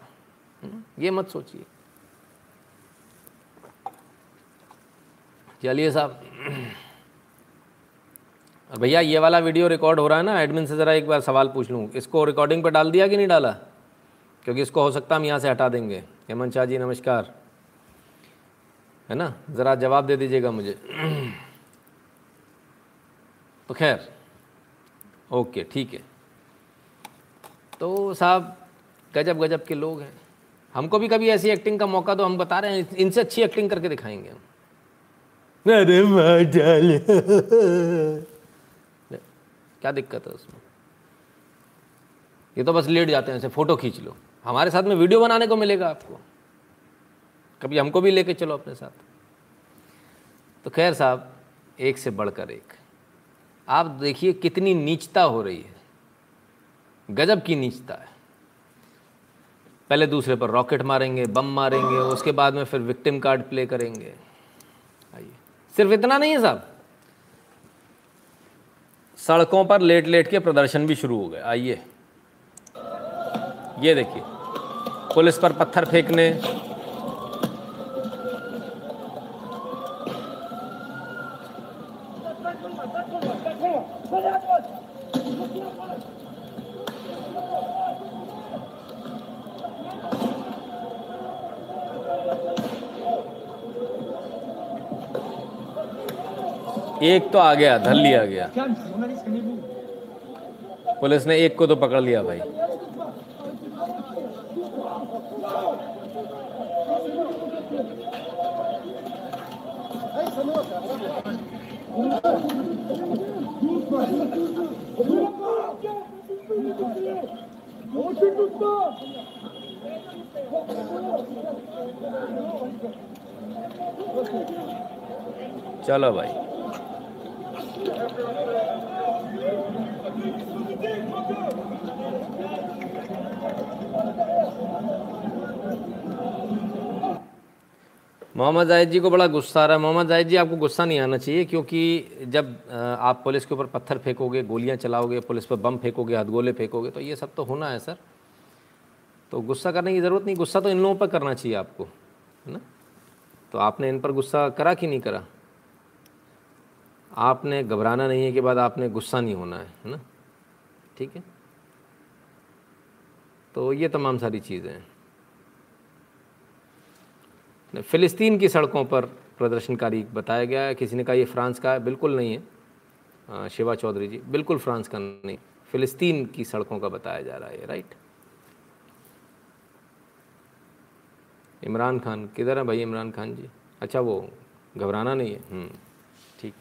हम्म, ये मत सोचिए। चलिए साहब। और भैया ये वाला वीडियो रिकॉर्ड हो रहा है ना? एडमिन से ज़रा एक बार सवाल पूछ लूँ। इसको रिकॉर्डिंग पर डाल दिया कि नहीं डाला? क्योंकि इसको हो सकता है हम यहाँ से हटा देंगे। हेमंत शाह जी नमस्कार। है ना? ज़रा जवाब दे दीजिएगा मुझे। तो खैर ओके ठीक है। तो साहब गजब गजब के लोग हैं। हमको भी कभी ऐसी एक्टिंग का मौका दो हम बता रहे हैं इनसे अच्छी एक्टिंग करके दिखाएँगे हम। अरे क्या दिक्कत है उसमें? ये तो बस लेट जाते हैं ऐसे फ़ोटो खींच लो। हमारे साथ में वीडियो बनाने को मिलेगा आपको। कभी हमको भी लेके चलो अपने साथ। तो खैर साहब, एक से बढ़कर एक। आप देखिए कितनी नीचता हो रही है। गजब की नीचता है। पहले दूसरे पर रॉकेट मारेंगे, बम मारेंगे, उसके बाद में फिर विक्टिम कार्ड प्ले करेंगे। आइए। सिर्फ़ इतना नहीं है साहब। सड़कों पर लेट लेट के प्रदर्शन भी शुरू हो गए। आइए। ये देखिए। पुलिस पर पत्थर फेंकने। एक तो आ गया धर लिया गया। पुलिस ने एक को तो पकड़ लिया भाई। चलो भाई मोहम्मद जाहिद जी को बड़ा गुस्सा आ रहा है। मोहम्मद जाहिद जी, आपको गुस्सा नहीं आना चाहिए, क्योंकि जब आप पुलिस के ऊपर पत्थर फेंकोगे, गोलियाँ चलाओगे, पुलिस पर बम फेंकोगे, हथगोले फेंकोगे तो ये सब तो होना है सर। तो गुस्सा करने की ज़रूरत नहीं, गुस्सा तो इन लोगों पर करना चाहिए आपको, है ना? तो आपने इन पर गुस्सा करा कि नहीं करा? आपने घबराना नहीं है के बाद आपने गुस्सा नहीं होना है है ना? ठीक है? तो ये तमाम सारी चीज़ें हैं। फ़िलिस्तीन की सड़कों पर प्रदर्शनकारी बताया गया है। किसी ने कहा ये फ्रांस का है? बिल्कुल नहीं है। शिवा चौधरी जी बिल्कुल फ्रांस का नहीं। फ़िलिस्तीन की सड़कों का बताया जा रहा है राइट इमरान खान किधर है भाई इमरान खान जी? अच्छा वो घबराना नहीं है। हम्म, ठीक।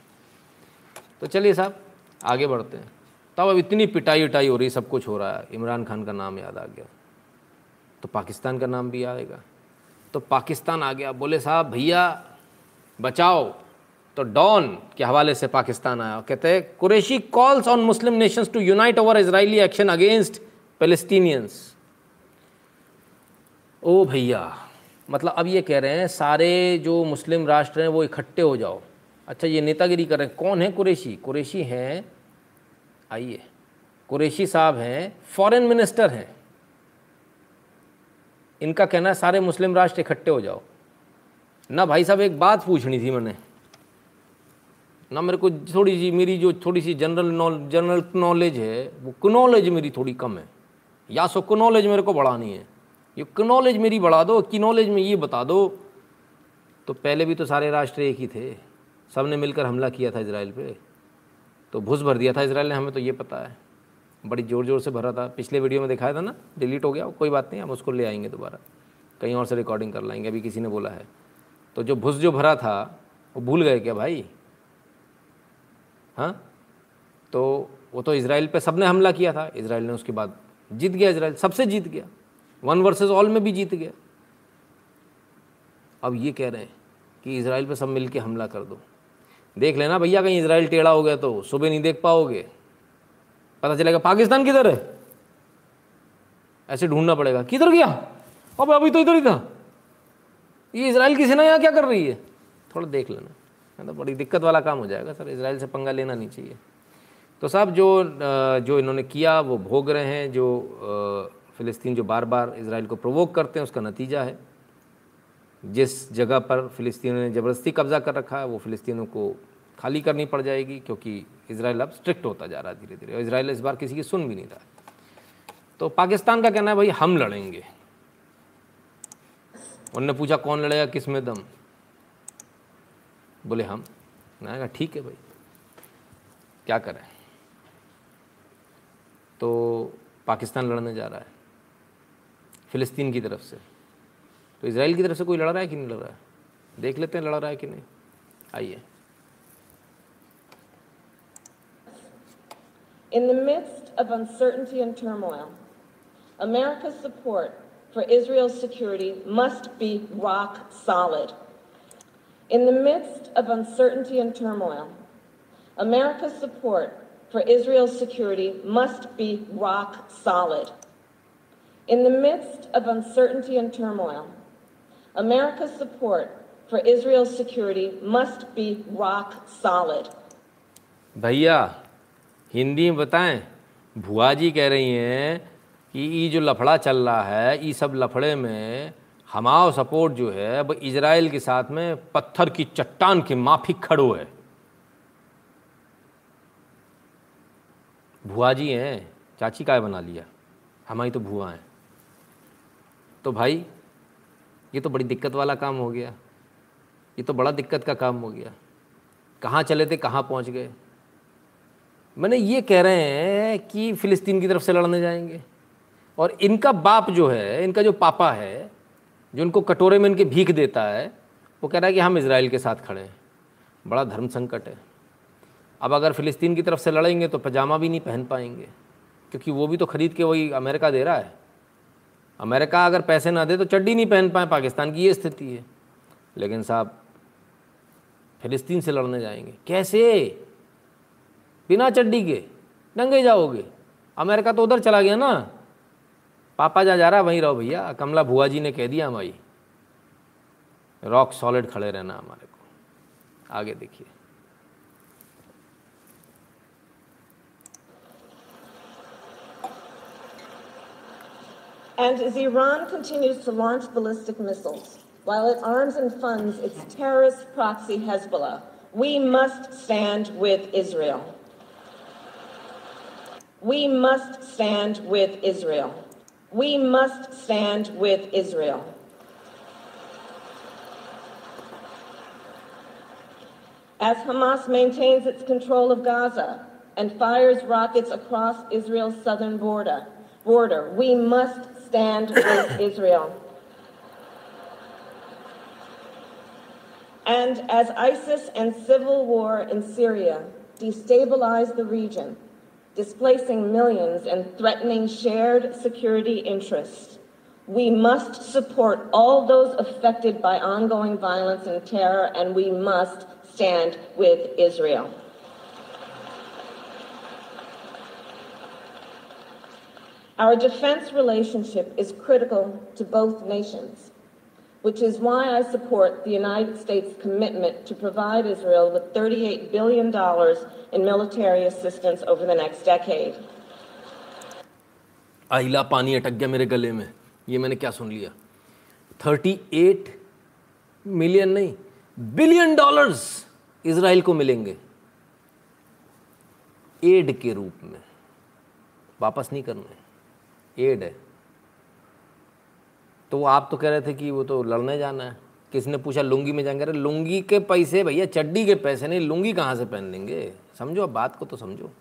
तो चलिए साहब आगे बढ़ते हैं। तब अब इतनी पिटाई उटाई हो रही सब कुछ हो रहा है। इमरान खान का नाम याद आ गया। तो पाकिस्तान का नाम भी आएगा। तो पाकिस्तान आ गया। बोले, साहब, भैया, बचाओ। तो डॉन के हवाले से पाकिस्तान आया कहते हैं, Qureshi calls on Muslim nations to unite over Israeli action against Palestinians ओ भैया मतलब अब ये कह रहे हैं, सारे जो मुस्लिम राष्ट्र हैं वो इकट्ठे हो जाओ। अच्छा ये नेतागिरी कर रहे हैं। कौन है कुरेशी? कुरेशी हैं, आइए, कुरेशी साहब हैं फॉरेन मिनिस्टर हैं। इनका कहना है, सारे मुस्लिम राष्ट्र इकट्ठे हो जाओ। ना भाई साहब, एक बात पूछनी थी मैंने। ना मेरे को थोड़ी सी, मेरी जो थोड़ी सी जनरल नॉलेज जनरल नॉलेज है, वो नॉलेज मेरी थोड़ी कम है। या सो कनॉलेज मेरे को बढ़ानी है। ये नॉलेज मेरी बढ़ा दो, की नॉलेज में ये बता दो। तो पहले भी तो सारे राष्ट्र एक ही थे। सबने मिलकर हमला किया था इसराइल पे। तो भुस भर दिया था इसराइल ने, हमें तो ये पता है। बड़ी ज़ोर ज़ोर से भरा था। पिछले वीडियो में दिखाया था ना, डिलीट हो गया, कोई बात नहीं, हम उसको ले आएँगे दोबारा। कहीं और से रिकॉर्डिंग कर लाएँगे, अभी किसी ने बोला है। तो जो भुस जो भरा था, वो भूल गए क्या भाई? हाँ? तो वो तो इसराइल पे सबने हमला किया था। इसराइल ने उसके बाद जीत गया इसराइल सबसे जीत गया। वन वर्सेस ऑल में भी जीत गया। अब ये कह रहे हैं कि इसराइल पे सब मिल के हमला कर दो। देख लेना भैया, कहीं इसराइल टेढ़ा हो गया तो सुबह नहीं देख पाओगे। पता चलेगा पाकिस्तान किधर है? ऐसे ढूंढना पड़ेगा। किधर गया? अब अभी तो इधर ही था। ये इसराइल की सेना यहाँ क्या कर रही है? थोड़ा देख लेना। तो बड़ी दिक्कत वाला काम हो जाएगा सर। इसराइल से पंगा लेना नहीं चाहिए। तो साहब, जो जो इन्होंने किया, वो भोग रहे हैं, जो फ़िलिस्तीन जो बार बार इसराइल को प्रोवोक करते हैं, उसका नतीजा है। जिस जगह पर फ़िलिस्तीनों ने ज़बरदस्ती कब्ज़ा कर रखा है, वो फ़िलिस्तीनों को खाली करनी पड़ जाएगी क्योंकि इसराइल अब स्ट्रिक्ट होता जा रहा है धीरे धीरे और इसराइल इस बार किसी की सुन भी नहीं रहा तो पाकिस्तान का कहना है, भाई, हम लड़ेंगे। उनने पूछा, कौन लड़ेगा? किसमें दम? बोले, हम। मैंने कहा, ठीक है भाई। क्या करें? तो पाकिस्तान लड़ने जा रहा है, फ़िलिस्तीन की तरफ़ से। तो इसराइल की तरफ़ से कोई लड़ रहा है कि नहीं लड़ रहा है? देख लेते हैं, लड़ रहा है कि नहीं। आइए। In the midst of uncertainty and turmoil, America's support for Israel's security must be rock solid. In the midst of uncertainty and turmoil, America's support for Israel's security must be rock solid. In the midst of uncertainty and turmoil, America's support for Israel's security must be rock solid. भैया हिंदी में बताएँ भुआ जी कह रही हैं कि ये जो लफड़ा चल रहा है ये सब लफड़े में हमाओ सपोर्ट जो है, वो इसराइल के साथ में पत्थर की चट्टान के माफिक खड़ो है। भुआ जी हैं, चाची काय बना लिया हमारी तो भुआ हैं। तो भाई, ये तो बड़ी दिक्कत वाला काम हो गया, ये तो बड़ा दिक्कत का काम हो गया। कहाँ चले थे, कहाँ पहुँच गए? मैंने ये कह रहे हैं कि फ़िलिस्तीन की तरफ़ से लड़ने जाएँगे। और इनका बाप जो है, इनका जो पापा है, जो इनको कटोरे में इनके भीख देता है, वो कह रहा है कि हम इसराइल के साथ खड़े हैं। बड़ा धर्म संकट है। अब अगर फ़िलिस्तीन की तरफ़ से लड़ेंगे तो पजामा भी नहीं पहन पाएँगे, क्योंकि वो भी तो ख़रीद के वही अमेरिका दे रहा है। अमेरिका अगर पैसे ना दे तो चड्डी नहीं पहन पाए, पाकिस्तान की ये स्थिति है। लेकिन साहब, फ़िलिस्तीन से लड़ने जाएँगे। कैसे? बिना चड्डी के नंगे जाओगे अमेरिका तो उधर चला गया ना पापा जहाँ जा रहा वहीं रहो भैया कमला भुआ जी ने कह दिया हमारी रॉक सॉलिड खड़े रहना हमारे को आगे देखिए And as Iran continues to launch ballistic missiles, while it arms and funds its terrorist proxy Hezbollah, we must stand with Israel. We must stand with Israel. We must stand with Israel. As Hamas maintains its control of Gaza and fires rockets across Israel's southern border, border, we must stand with Israel. And as ISIS and civil war in Syria destabilize the region, displacing millions and threatening shared security interests, we must support all those affected by ongoing violence and terror, and we must stand with Israel. Our defense relationship is critical to both nations, which is why I support the United States' commitment to provide Israel with $38 billion in military assistance over the next decade. आइला पानी अटक गया मेरे गले में ये मैंने क्या सुन लिया 38 मिलियन नहीं बिलियन डॉलर्स इसराइल को मिलेंगे एड के रूप में वापस नहीं करना एड है तो आप तो कह रहे थे कि वो तो लड़ने जाना है। किसने पूछा, लुंगी में जाएँगे? अरे, लुंगी के पैसे भैया, चड्डी के पैसे नहीं, लुंगी कहाँ से पहन लेंगे? समझो अब बात को तो समझो।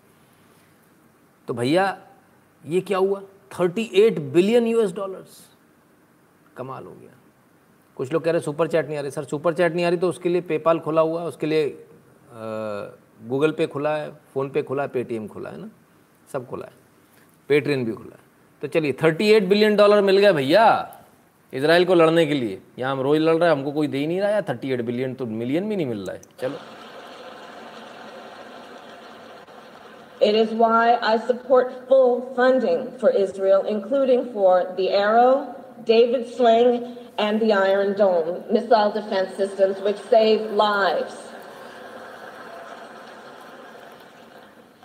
तो भैया, ये क्या हुआ? 38 बिलियन यूएस डॉलर्स। कमाल हो गया। कुछ लोग कह रहे, सुपर चैट नहीं आ रही। सर, सुपर चैट नहीं आ रही तो उसके लिए पेपाल खुला हुआ है, उसके लिए गूगल पे खुला है, फ़ोन पे खुला है, पेटीएम खुला है ना? सब खुला है। पेट्रियन भी खुला है। तो चलिए 38 बिलियन डॉलर मिल गए भैया। इसराइल को लड़ने के लिए यहाँ हम रोज लड़ रहे हैं हमको कोई दे ही नहीं रहा है थर्टी एट बिलियन तो मिलियन भी नहीं मिल रहा है चलो It is why I support full funding for Israel, including for the Arrow, David Sling, and the Iron Dome missile defense systems, which save lives.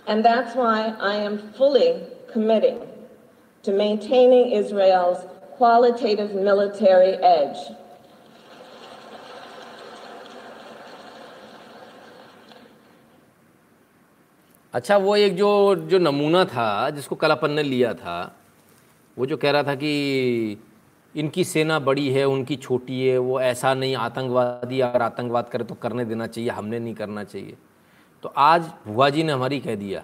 And that's why I am fully committing to maintaining Israel's qualitative military edge. अच्छा वो एक जो जो नमूना था, जिसको कलापन ने लिया था, वो जो कह रहा था कि इनकी सेना बड़ी है, उनकी छोटी है, वो ऐसा नहीं, आतंकवादी अगर आतंकवाद करे तो करने देना चाहिए, हमने नहीं करना चाहिए तो आज भुआ जी ने हमारी कह दिया,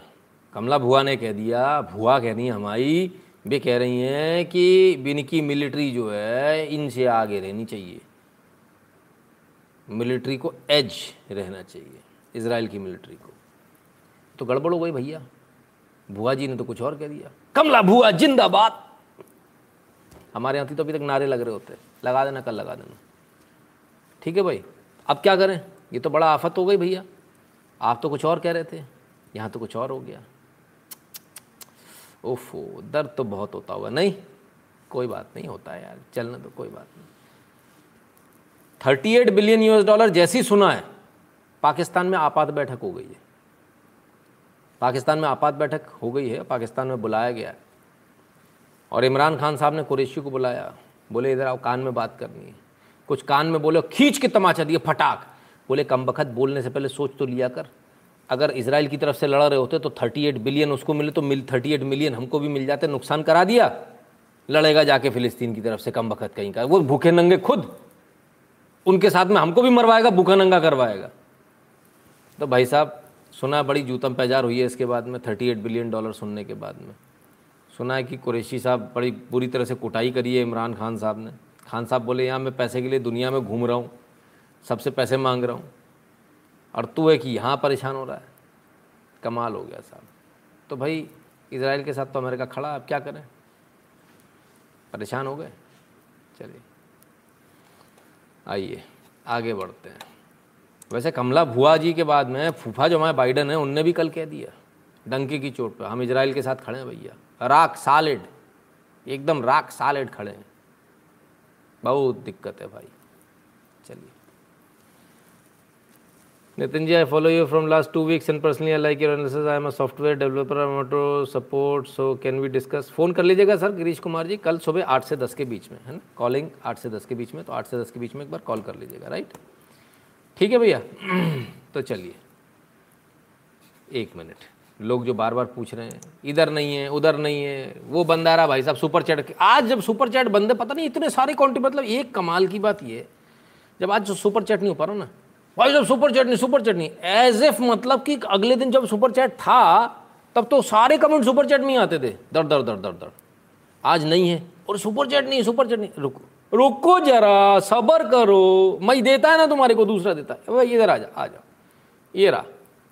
कमला भुआ ने कह दिया, भुआ कह दी हमारी वे कह रही हैं कि इनकी मिलिट्री जो है, इनसे आगे रहनी चाहिए। मिलिट्री को एज रहना चाहिए इसराइल की मिलिट्री को। तो गड़बड़ हो गई भैया। भुआ जी ने तो कुछ और कह दिया। कमला भुआ, जिंदाबाद। हमारे यहाँ तो अभी तक नारे लग रहे होते। लगा देना, कल लगा देना। ठीक है भाई, अब क्या करें? ये तो बड़ा आफत हो गई भैया। आप तो कुछ और कह रहे थे। यहाँ तो कुछ और हो गया। ओफो, दर्द तो बहुत होता होगा। नहीं, कोई बात नहीं, होता है यार, चलना तो कोई बात नहीं। Thirty eight billion US dollar जैसी सुना है, पाकिस्तान में आपात बैठक हो गई है। पाकिस्तान में आपात बैठक हो गई है, पाकिस्तान में बुलाया गया है। और इमरान खान साहब ने कुरैशी को बुलाया, बोले, इधर आओ, कान में बात करनी है। कुछ कान में बोले, खींच के तमाचा दिए, फटाक। बोले, कम बखत बोलने से पहले सोच तो लिया कर। अगर इसराइल की तरफ़ से लड़ रहे होते तो 38 बिलियन उसको मिले तो मिल 38 मिलियन हमको भी मिल जाते, नुकसान करा दिया। लड़ेगा जाके फिलिस्तीन की तरफ़ से कम वक्त कहीं का। वो भूखे नंगे खुद, उनके साथ में हमको भी मरवाएगा, भूखा नंगा करवाएगा। तो भाई साहब, सुना बड़ी जूतम पैजार हुई है इसके बाद में 38 बिलियन डॉलर सुनने के बाद में। सुना है कि कुरैशी साहब बड़ी बुरी तरह से कुटाई करी है इमरान खान साहब ने। खान साहब बोले, यहाँ मैं पैसे के लिए दुनिया में घूम रहा हूँ, सबसे पैसे मांग रहा हूँ। और तू है कि यहाँ परेशान हो रहा है। कमाल हो गया साहब। तो भाई इसराइल के साथ तो अमेरिका खड़ा, अब क्या करें? परेशान हो गए? चलिए। आइए, आगे बढ़ते हैं। वैसे कमला भुआ जी के बाद में फूफा जो हमारे बाइडन है, उनने भी कल कह दिया, डंके की चोट पर हम इसराइल के साथ खड़े हैं भैया। राख सालिड, एकदम राख सालिड खड़े हैं। बहुत दिक्कत है भाई। चलिए। Nitin ji I follow you from last two weeks and personally I analysis I am a software developer I want to support so can we discuss phone कर लीजिएगा सर गिरीश कुमार जी कल सुबह आठ से दस के बीच में है ना कॉलिंग आठ से दस के बीच में तो आठ से दस के बीच में एक बार कॉल कर लीजिएगा राइट ठीक है भैया तो चलिए एक मिनट लोग जो बार बार पूछ रहे हैं इधर नहीं है उधर नहीं है वो बंदा रहा भाई साहब सुपर चैट आज जब सुपर चैट बंदे पता नहीं इतने सारे कॉन्टी मतलब एक कमाल की बात ये जब आज सुपर चैट नहीं हो पा रहा ना भाई साहब सुपर चैट नहीं सुपर चैट नहीं एज इफ़ मतलब कि अगले दिन जब सुपर चैट था, तब तो सारे कमेंट सुपर चैट में ही आते थे। दर दर दर दर दर। आज नहीं है। और सुपर चैट नहीं सुपर चैट नहीं रुको रुको जरा, सबर करो। मैं देता है ना तुम्हारे को, दूसरा देता है। भाई इधर आ जा, आ जाओ ये रहा।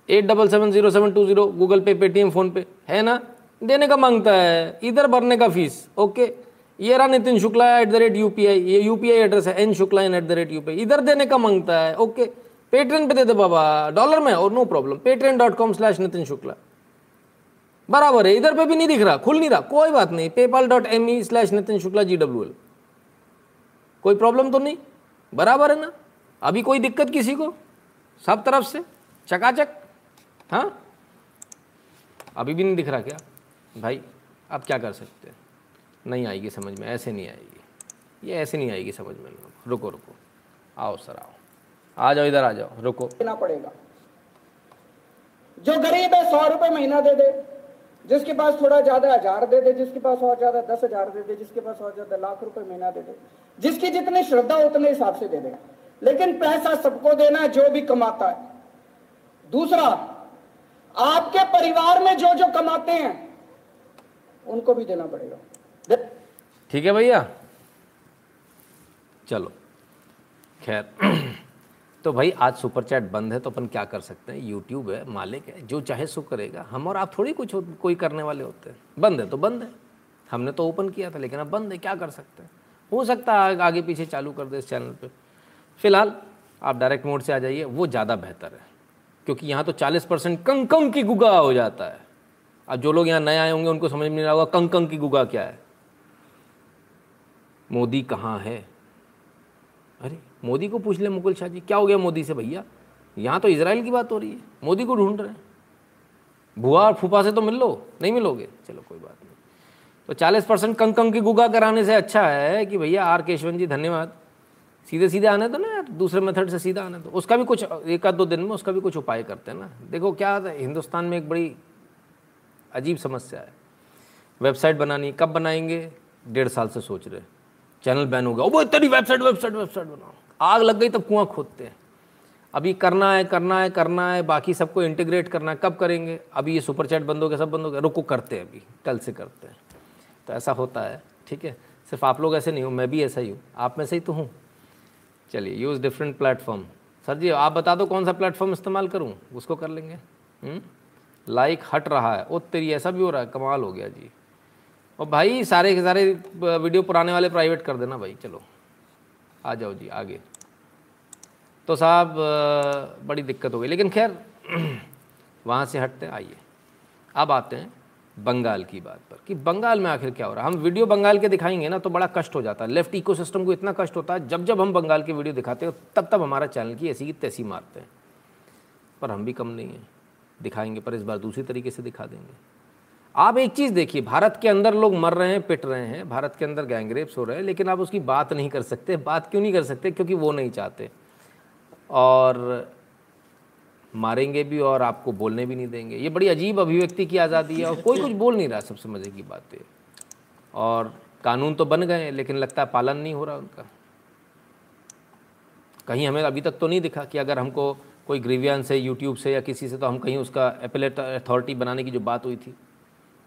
Eight double seven zero seven two zero, Google Pay, Paytm, PhonePe. है ना? देने का माँगता है। इधर भरने का फ़ीस। ओके। ये रहा Nitin Shukla at the rate UPI ये यूपीआई एड्रेस है N Shukla N at the rate UPI इधर देने का माँगता है। ओके। पेट्रेन पे दे दे बाबा। डॉलर में और no problem patreon dot com slash Nitin Shukla. बराबर है, इधर पे भी नहीं दिख रहा, खुल नहीं रहा, कोई बात नहीं। PayPal dot M E slash Nitin Shukla G W L कोई प्रॉब्लम तो नहीं? बराबर है ना? अभी कोई दिक्कत किसी को? सब तरफ़ से? चकाचक? हाँ? अभी भी नहीं दिख रहा क्या? भाई अब क्या कर सकते हैं? नहीं आएगी समझ में, ऐसे नहीं आएगी। ये ऐसे नहीं आएगी समझ में, रुको रुको। आओ सर, आओ। आ जाओ इधर आ जाओ रुको। देना पड़ेगा। जो गरीब है सौ रुपए महीना दे दे। जिसके पास थोड़ा ज़्यादा हज़ार दे दे जिसके पास और ज़्यादा दस हज़ार दे दे जिसके पास और ज़्यादा लाख रुपए महीना दे दे जिसकी जितनी श्रद्धा उतने हिसाब से दे दे लेकिन पैसा सबको देना है जो भी कमाता है। दूसरा आपके परिवार में जो जो कमाते हैं उनको भी देना पड़ेगा। ठीक है भैया? चलो खैर। तो भाई, आज सुपर चैट बंद है तो अपन क्या कर सकते हैं? यूट्यूब है, मालिक है, जो चाहे सो करेगा। हम और आप थोड़ी कुछ कोई करने वाले होते हैं। बंद है तो बंद है। हमने तो ओपन किया था, लेकिन अब बंद है, क्या कर सकते हैं? हो सकता है आगे पीछे चालू कर दे इस चैनल पर फ़िलहाल, आप डायरेक्ट मोड से आ जाइए, वो ज़्यादा बेहतर है। क्योंकि यहाँ तो 40 परसेंट कंग की गुगा हो जाता है। अब जो लोग यहाँ नए आए होंगे, उनको समझ में नहीं होगा कंग की गुगा क्या है। मोदी कहाँ है? अरे मोदी को पूछ ले मुकुल शाह जी, क्या हो गया मोदी से भैया? यहाँ तो इसराइल की बात हो रही है। मोदी को ढूंढ रहे हैं। बुआ और फूफा से तो मिल लो, नहीं मिलोगे? चलो, कोई बात नहीं। तो 40 परसेंट कंग कंग की गुगा कराने से अच्छा है कि भैया आर केशवन जी, धन्यवाद। सीधे सीधे आने दो ना यार, दूसरे मेथड से सीधा आने दो उसका भी कुछ, एक आध दो दिन में उसका भी कुछ उपाय करते हैं ना। देखो क्या हिंदुस्तान में एक बड़ी अजीब समस्या है। वेबसाइट बनानी, कब बनाएँगे? डेढ़ साल से सोच रहे चैनल बैन हो गया। वो तेरी वेबसाइट वेबसाइट वेबसाइट बनाओ। आग लग गई तब कुआँ खोदते हैं। अभी करना है करना है करना है, बाकी सबको इंटीग्रेट करना है। कब करेंगे? अभी ये सुपर चैट बंद हो गया, सब बंद हो गया। रुको, करते हैं अभी, कल से करते हैं। तो ऐसा होता है, ठीक है? सिर्फ़ आप लोग ऐसे नहीं हो, मैं भी ऐसा ही हूँ। आप में से ही तो हूँ। चलिए use different platform sir ji, आप बता दो कौन सा प्लेटफॉर्म इस्तेमाल करूँ? उसको कर लेंगे। हम्म? लाइक हट रहा है। ओ, तेरी ऐसा भी हो रहा है, कमाल हो गया जी। और भाई, सारे के सारे वीडियो पुराने वाले प्राइवेट कर देना भाई, चलो। आ जाओ जी आगे। तो साहब बड़ी दिक्कत हो गई। लेकिन खैर वहाँ से हटते हैं, आइए। अब आते हैं बंगाल की बात पर कि बंगाल में आखिर क्या हो रहा है? हम वीडियो बंगाल के दिखाएँगे ना तो बड़ा कष्ट हो जाता है। लेफ़्ट इकोसिस्टम को इतना कष्ट होता है जब जब हम बंगाल के वीडियो दिखाते हैं तब तब हमारा चैनल की ऐसी की तैसी मारते हैं। पर हम भी कम नहीं हैं दिखाएँगे पर इस बार दूसरी तरीके से दिखा देंगे। आप एक चीज़ देखिए, भारत के अंदर लोग मर रहे हैं, पिट रहे हैं, भारत के अंदर गैंगरेप्स हो रहे हैं, लेकिन आप उसकी बात नहीं कर सकते, बात क्यों नहीं कर सकते, क्योंकि वो नहीं चाहते। और मारेंगे भी और आपको बोलने भी नहीं देंगे। ये बड़ी अजीब अभिव्यक्ति की आज़ादी है और कोई कुछ बोल नहीं रहा, सबसे मज़े की बात है और कानून तो बन गए हैं लेकिन लगता है पालन नहीं हो रहा उनका। कहीं हमें अभी तक तो नहीं दिखा कि अगर हमको कोई ग्रीवियंस है, यूट्यूब से या किसी से तो हम कहीं उसका एपेलेट अथॉरिटी बनाने की जो बात हुई थी।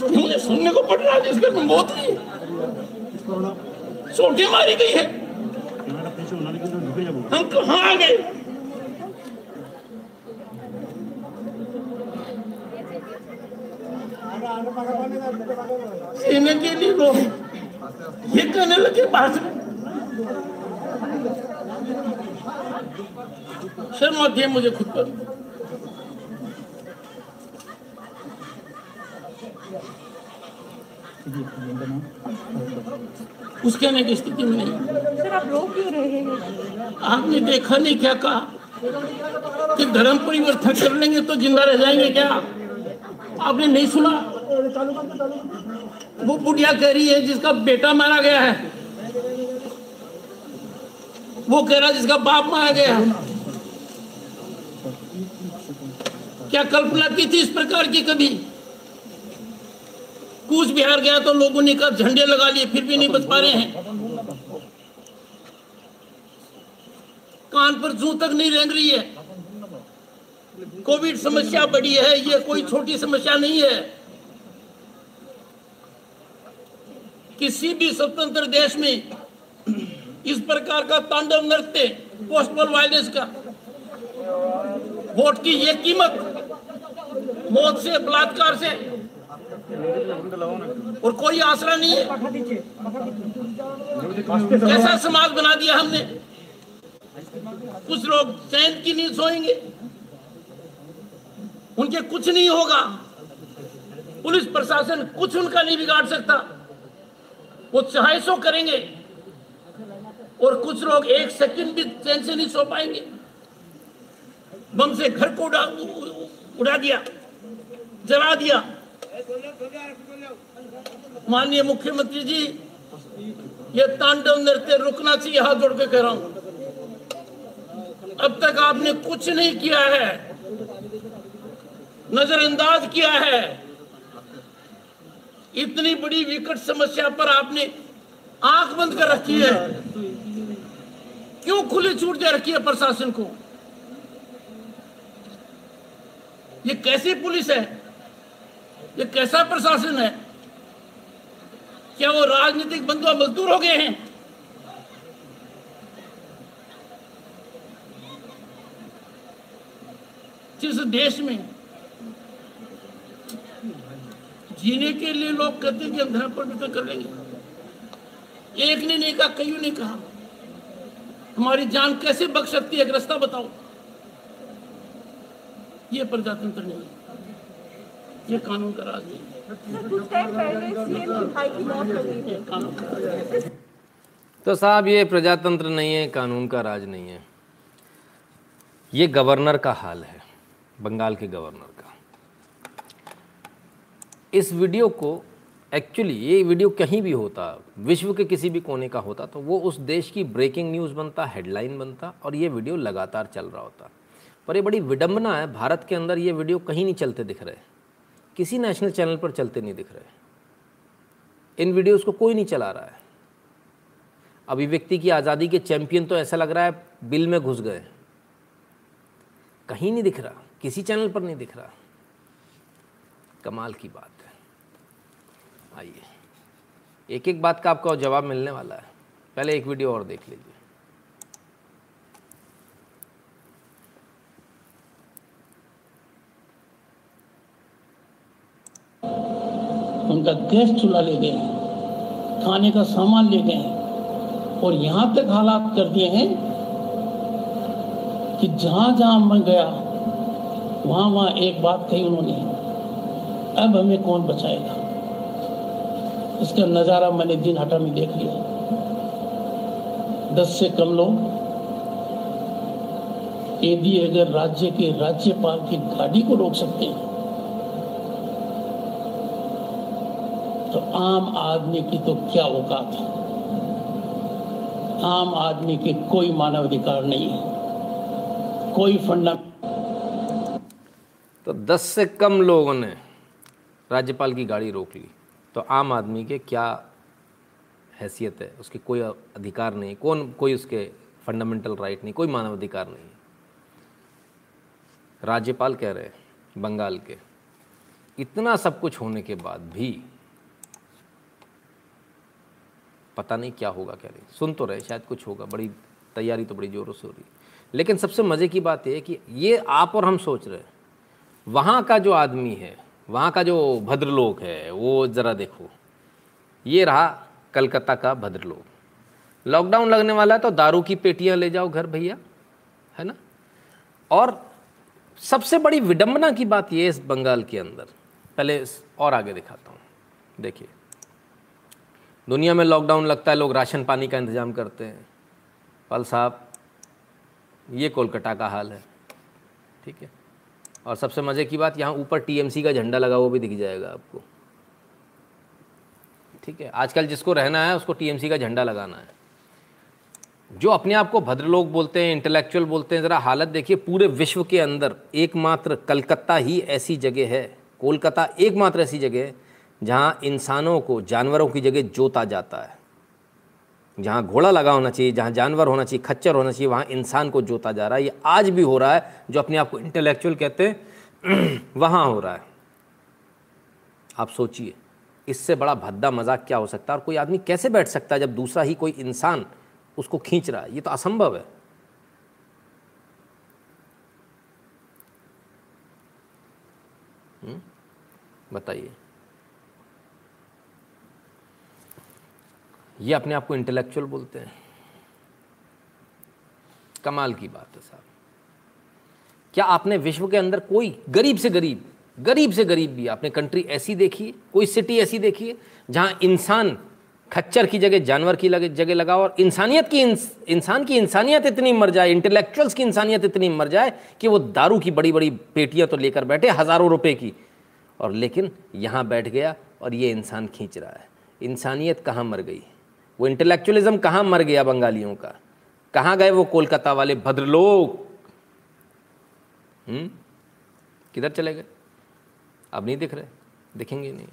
तुमने सुनने को पड़ रहा है इसमें गंगोत्री सोटी मारी गई है। हम कहा आ गए। सेना के लिए लोग ये कहने लगे बात शर्मा दिए मुझे खुद पर। कुछ कहने की स्थिति में नहीं सर आप रो क्यों रहे हैं? आपने देखा नहीं क्या कहा? कि धर्म परिवर्तन कर लेंगे तो ज़िंदा रह जाएँगे क्या? आपने नहीं सुना? वो बुढ़िया कह रही है जिसका बेटा मारा गया है। वो कह रहा है जिसका बाप मारा गया है। क्या कल्पना की थी इस प्रकार की कभी? कूच बिहार गया तो लोगों ने कहा, झंडे लगा लिए, फिर भी नहीं बच पा रहे हैं। कान पर जू तक नहीं रेंग रही है। कोविड समस्या बड़ी है, ये कोई छोटी समस्या नहीं है। किसी भी स्वतंत्र देश में इस प्रकार का तांडव नृत्य पोस्टल वायलेंस का, वोट की ये कीमत, मौत से, बलात्कार से और कोई आसरा नहीं है। ऐसा समाज बना दिया हमने? कुछ लोग चैन की नींद सोएँगे। उनके कुछ नहीं होगा। पुलिस प्रशासन कुछ उनका नहीं बिगाड़ सकता। वो चाहे सो करेंगे और कुछ लोग एक सेकंड भी चैन से नहीं सो पाएँगे। बम से घर को उड़ा उड़ा दिया, जला दिया। माननीय मुख्यमंत्री जी, ये तांडव नृत्य रुकना चाहिए, हाथ जोड़ के कह रहा हूँ। अब तक आपने कुछ नहीं किया है। नजरअंदाज किया है। इतनी बड़ी विकट समस्या पर आपने आँख बंद कर रखी है। क्यों खुली छूट दे रखी है प्रशासन को? ये कैसी पुलिस है? ये कैसा प्रशासन है? क्या वो राजनीतिक बंधुआ मजदूर हो गए हैं? जिस देश में जीने के लिए लोग कहते हैं कि हम धर्म पर परिवर्तन कर लेंगे। एक ने नहीं कहा, कईयों ने कहा। हमारी जान कैसे बच सकती है? एक रास्ता बताओ। ये प्रजातंत्र नहीं है। ये कानून का राज नहीं है तो साहब, ये प्रजातंत्र नहीं है, कानून का राज नहीं है। ये गवर्नर का हाल है, बंगाल के गवर्नर का। इस वीडियो को एक्चुअली ये वीडियो कहीं भी होता, विश्व के किसी भी कोने का होता तो वो उस देश की ब्रेकिंग न्यूज़ बनता हेडलाइन बनता, और ये वीडियो लगातार चल रहा होता। पर ये बड़ी विडंबना है, भारत के अंदर ये वीडियो कहीं नहीं चलते दिख रहे। किसी नेशनल चैनल पर चलते नहीं दिख रहे। इन वीडियोस को कोई नहीं चला रहा है। अभिव्यक्ति की आज़ादी के चैंपियन तो ऐसा लग रहा है, बिल में घुस गए। कहीं नहीं दिख रहा, किसी चैनल पर नहीं दिख रहा। कमाल की बात है। आइए एक एक बात का आपको जवाब मिलने वाला है। पहले एक वीडियो और देख लीजिए। उनका गैस चूल्हा ले गए हैं, खाने का सामान ले गए हैं और यहाँ तक हालात कर दिए हैं कि जहाँ जहाँ मैं गया, वहाँ वहाँ एक बात कही उन्होंने, अब हमें कौन बचाएगा? इसका नज़ारा मैंने दिन हटा में देख लिया। दस से कम लोग यदि अगर राज्य के राज्यपाल की गाड़ी को रोक सकते हैं तो आम आदमी की तो क्या औकात है? आम आदमी के कोई मानव अधिकार नहीं है। कोई फंडा तो 10 से कम लोगों ने राज्यपाल की गाड़ी रोक ली। तो आम आदमी के क्या हैसियत है? उसके कोई अधिकार नहीं। कौन कोई उसके फंडामेंटल राइट नहीं, कोई मानव अधिकार नहीं राज्यपाल कह रहे हैं, बंगाल के, इतना सब कुछ होने के बाद भी पता नहीं क्या होगा क्या नहीं सुन तो रहे, शायद कुछ होगा, बड़ी तैयारी तो बड़ी ज़ोरों से हो रही लेकिन सबसे मज़े की बात यह कि ये आप और हम सोच रहे हैं। वहाँ का जो आदमी है, वहाँ का जो भद्रलोक है, वो ज़रा देखो। ये रहा कलकत्ता का भद्रलोक। लॉकडाउन लगने वाला है तो दारू की पेटियाँ ले जाओ घर भैया, है ना? और सबसे बड़ी विडंबना की बात ये इस बंगाल के अंदर। पहले और आगे दिखाता हूँ। देखिए दुनिया में लॉकडाउन लगता है, लोग राशन पानी का इंतज़ाम करते हैं। पल साहब, ये कोलकाता का हाल है। ठीक है? और सबसे मज़े की बात, यहाँ ऊपर टीएमसी का झंडा लगा वो भी दिख जाएगा आपको। ठीक है? आजकल जिसको रहना है, उसको टीएमसी का झंडा लगाना है। जो अपने आप को भद्र लोग बोलते हैं इंटेलेक्चुअल बोलते हैं, ज़रा हालत देखिए, पूरे विश्व के अंदर एकमात्र कलकत्ता ही ऐसी जगह है। कोलकाता एकमात्र ऐसी जगह है जहाँ इंसानों को जानवरों की जगह जोता जाता है। जहाँ घोड़ा लगा होना चाहिए, जहाँ जानवर होना चाहिए, खच्चर होना चाहिए, वहाँ इंसान को जोता जा रहा है। ये आज भी हो रहा है, जो अपने आप को इंटेलेक्चुअल कहते हैं, वहाँ हो रहा है। आप सोचिए, इससे बड़ा भद्दा मज़ाक क्या हो सकता है? और कोई आदमी कैसे बैठ सकता है जब दूसरा ही कोई इंसान उसको खींच रहा है? ये तो असंभव है। हम्म? बताइए। ये अपने आप को इंटेलेक्चुअल बोलते हैं। कमाल की बात है साहब। क्या आपने विश्व के अंदर कोई गरीब से गरीब गरीब से गरीब भी आपने कंट्री ऐसी देखी है, कोई सिटी ऐसी देखी है, जहाँ इंसान खच्चर की जगह, जानवर की जगह लगा और इंसानियत की इंसान की इंसानियत इतनी मर जाए इंटेलेक्चुअल्स की इंसानियत इतनी मर जाए कि वो दारू की बड़ी बड़ी पेटियाँ तो लेकर बैठे हज़ारों रुपए की। और लेकिन यहाँ बैठ गया और ये इंसान खींच रहा है। इंसानियत कहाँ मर गई? वो इंटेलेक्चुअलिज्म कहाँ मर गया बंगालियों का? कहाँ गए वो कोलकाता वाले भद्रलोक हम्म? किधर चले गए? अब नहीं दिख रहे। दिखेंगे नहीं।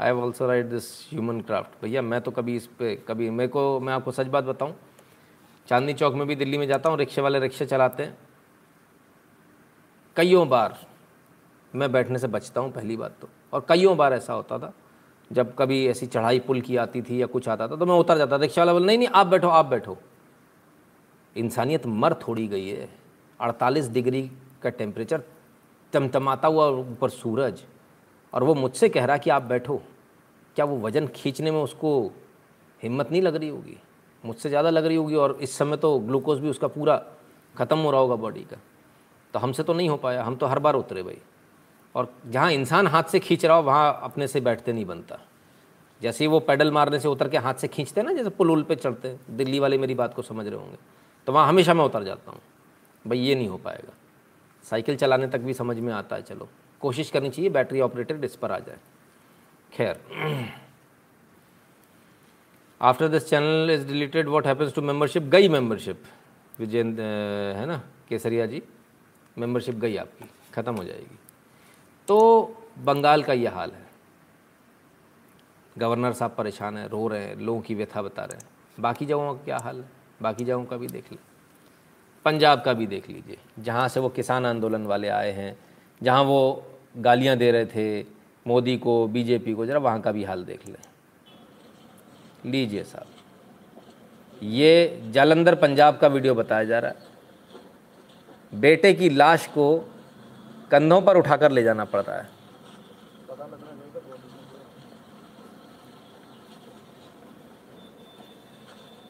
I have also write this human craft भैया, मैं तो कभी इस पे, कभी, मेरे को, मैं आपको सच बात बताऊँ, चांदनी चौक में भी दिल्ली में जाता हूँ, रिक्शे वाले रिक्शे चलाते हैं। कईयों बार मैं बैठने से बचता हूँ, पहली बात तो। और कईयों बार ऐसा होता था। जब कभी ऐसी चढ़ाई पुल की आती थी या कुछ आता था तो मैं उतर जाता था, रिक्शा वाला नहीं नहीं, आप बैठो आप बैठो। इंसानियत मर थोड़ी गई है। अड़तालीस डिग्री का टेम्परेचर चमचमाता हुआ ऊपर सूरज, और वो मुझसे कह रहा कि आप बैठो। क्या वो वज़न खींचने में उसको हिम्मत नहीं लग रही होगी? मुझसे ज़्यादा लग रही होगी, और इस समय तो ग्लूकोज भी उसका पूरा ख़त्म हो रहा होगा बॉडी का। तो हमसे तो नहीं हो पाया, हम तो हर बार उतरे भाई। और जहाँ इंसान हाथ से खींच रहा हो, वहाँ अपने से बैठते नहीं बनता। जैसे ही वो पैडल मारने से उतर के हाथ से खींचते ना, जैसे पुल उल पे चढ़ते दिल्ली वाले मेरी बात को समझ रहे होंगे तो वहाँ हमेशा मैं उतर जाता हूँ। भाई, ये नहीं हो पाएगा। साइकिल चलाने तक भी समझ में आता है, चलो, कोशिश करनी चाहिए बैटरी ऑपरेटेड इस पर आ जाए। खैर after this channel is deleted what happens to membership गई मेंबरशिप विजय है ना, केसरिया जी मेंबरशिप गई आपकी, ख़त्म हो जाएगी। तो बंगाल का ये हाल है। गवर्नर साहब परेशान हैं, रो रहे हैं, लोगों की व्यथा बता रहे हैं। बाकी जगहों का क्या हाल है? बाकी जगहों का भी देख लें पंजाब का भी देख लीजिए। जहाँ से वो किसान आंदोलन वाले आए हैं, जहाँ वो गालियाँ दे रहे थे, मोदी को, बीजेपी को, ज़रा वहाँ का भी हाल देख लें। लीजिए साहब। ये जालंधर, पंजाब का वीडियो बताया जा रहा है। बेटे की लाश को कंधों पर उठाकर ले जाना पड़ रहा है।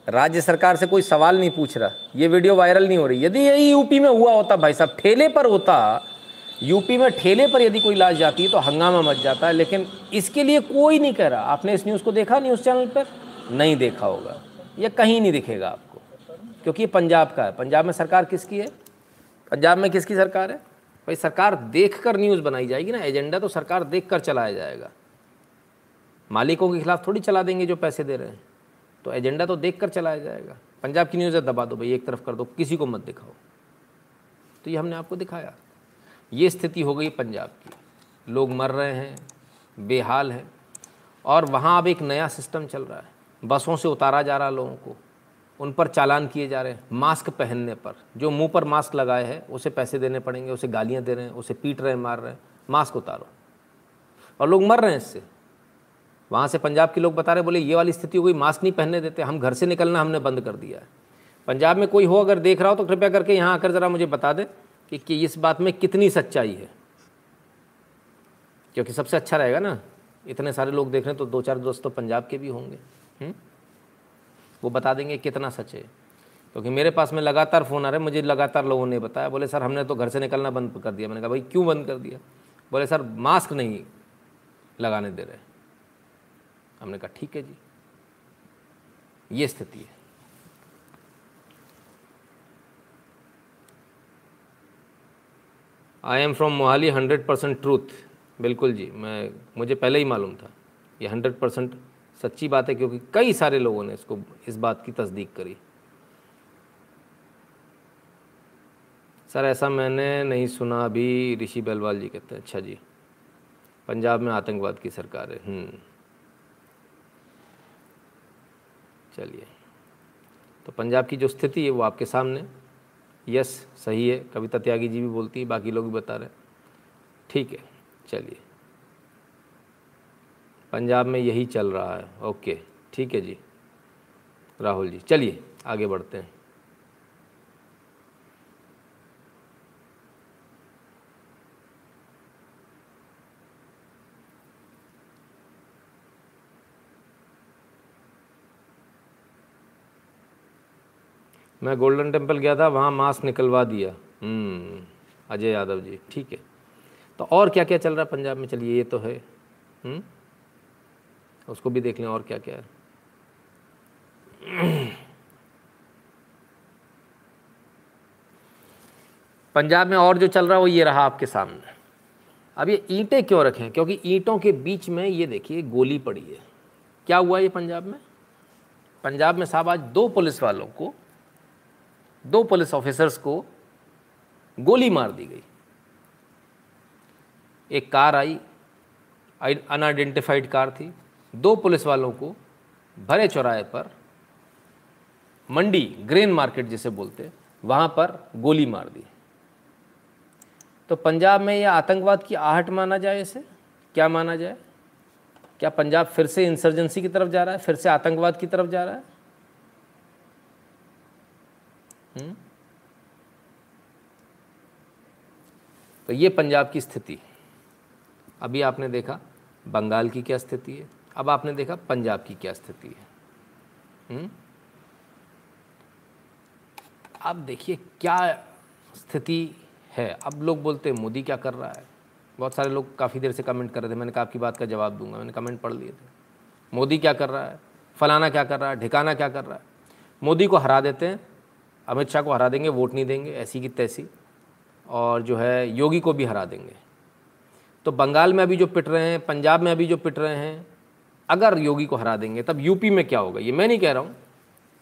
राज्य सरकार से कोई सवाल नहीं पूछ रहा। ये वीडियो वायरल नहीं हो रही। यदि यही यूपी में हुआ होता भाई साहब, ठेले पर होता, यूपी में ठेले पर यदि कोई लाश जाती है तो हंगामा मच जाता है, लेकिन इसके लिए कोई नहीं कह रहा। आपने इस न्यूज़ को देखा न्यूज़ चैनल पर नहीं देखा होगा। यह कहीं नहीं दिखेगा आपको, क्योंकि ये पंजाब का है। पंजाब में सरकार किसकी है? पंजाब में किसकी सरकार है? भाई, सरकार देख कर न्यूज़ बनाई जाएगी ना एजेंडा तो सरकार देख कर चलाया जाएगा। मालिकों के खिलाफ थोड़ी चला देंगे जो पैसे दे रहे हैं। तो एजेंडा तो देख कर चलाया जाएगा। पंजाब की न्यूज़ दबा दो भाई, एक तरफ़ कर दो, किसी को मत दिखाओ। तो ये हमने आपको दिखाया। ये स्थिति हो गई पंजाब की। लोग मर रहे हैं, बेहाल हैं, और वहाँ अब एक नया सिस्टम चल रहा है। बसों से उतारा जा रहा लोगों को। उन पर चालान किए जा रहे हैं मास्क पहनने पर। जो मुँह पर मास्क लगाए हैं उसे पैसे देने पड़ेंगे उसे गालियाँ दे रहे हैं उसे पीट रहे हैं मार रहे हैं मास्क उतारो। और लोग मर रहे हैं इससे। वहाँ से पंजाब के लोग बता रहे बोले ये वाली स्थिति हो गई मास्क नहीं पहनने देते हम घर से निकलना हमने बंद कर दिया है। पंजाब में कोई हो अगर देख रहा हो तो कृपया करके यहाँ आकर ज़रा मुझे बता दें कि, कि इस बात में कितनी सच्चाई है। क्योंकि सबसे अच्छा रहेगा ना इतने सारे लोग देख रहे हैं तो दो चार दोस्त तो पंजाब के भी होंगे। हुँ? वो बता देंगे कितना सच है। क्योंकि मेरे पास में लगातार फ़ोन आ रहे मुझे लगातार लोगों ने बताया। बोले, सर, हमने तो घर से निकलना बंद कर दिया। मैंने कहा, भाई, क्यों बंद कर दिया? बोले, सर, मास्क नहीं लगाने दे रहे हमने कहा, ठीक है जी, ये स्थिति है। I am from Mohali hundred percent truth बिल्कुल जी, मैं, मुझे पहले ही मालूम था, ये हंड्रेड परसेंट सच्ची बात है, क्योंकि कई सारे लोगों ने इसको, इस बात की तस्दीक करी। सर, ऐसा मैंने नहीं सुना अभी, ऋषि बेलवाल जी कहते हैं अच्छा जी। पंजाब में आतंकवाद की सरकार है। हम्म। चलिए। तो पंजाब की जो स्थिति है, वो आपके सामने। यस, सही है, कविता त्यागी जी भी बोलती है, बाकी लोग भी बता रहे ठीक है, चलिए। पंजाब में यही चल रहा है। ओके ठीक है जी। राहुल जी चलिए आगे बढ़ते हैं। मैं गोल्डन टेंपल गया था वहाँ मास्क निकलवा दिया। हम्म, अजय यादव जी ठीक है। तो और क्या क्या चल रहा है पंजाब में? चलिए ये तो है। हम्म? उसको भी देख लें और क्या क्या है। पंजाब में और जो चल रहा है, वो ये रहा आपके सामने। अब ये ईंटें क्यों रखें? क्योंकि ईंटों के बीच में ये देखिए, गोली पड़ी है। क्या हुआ ये पंजाब में? पंजाब में साहब आज दो पुलिस वालों को, दो पुलिस ऑफिसर्स को गोली मार दी गई। एक कार आई, अनआइडेंटिफाइड कार थी। दो पुलिस वालों को भरे चौराहे पर मंडी ग्रेन मार्केट जिसे बोलते वहाँ पर गोली मार दी। तो पंजाब में यह आतंकवाद की आहट माना जाए इसे? क्या माना जाए? क्या पंजाब फिर से इंसर्जेंसी की तरफ़ जा रहा है? फिर से आतंकवाद की तरफ़ जा रहा है? हुँ? तो ये पंजाब की स्थिति। अभी आपने देखा, बंगाल की क्या स्थिति है? अब आपने देखा पंजाब की क्या स्थिति है। हुँ? अब देखिए क्या स्थिति है। अब लोग बोलते हैं, मोदी क्या कर रहा है? बहुत सारे लोग काफ़ी देर से कमेंट कर रहे थे। मैंने कहा, आपकी बात का जवाब दूँगा। मैंने कमेंट पढ़ लिए थे। मोदी क्या कर रहा है? फलाना क्या कर रहा है? ढिकाना क्या कर रहा है? मोदी को हरा देते हैं। अमित शाह को हरा देंगे, वोट नहीं देंगे, ऐसी की तैसी। और जो है, योगी को भी हरा देंगे। तो बंगाल में अभी जो पिट रहे हैं, पंजाब में अभी जो पिट रहे हैं अगर योगी को हरा देंगे, तब यूपी में क्या होगा? ये मैं नहीं कह रहा हूँ।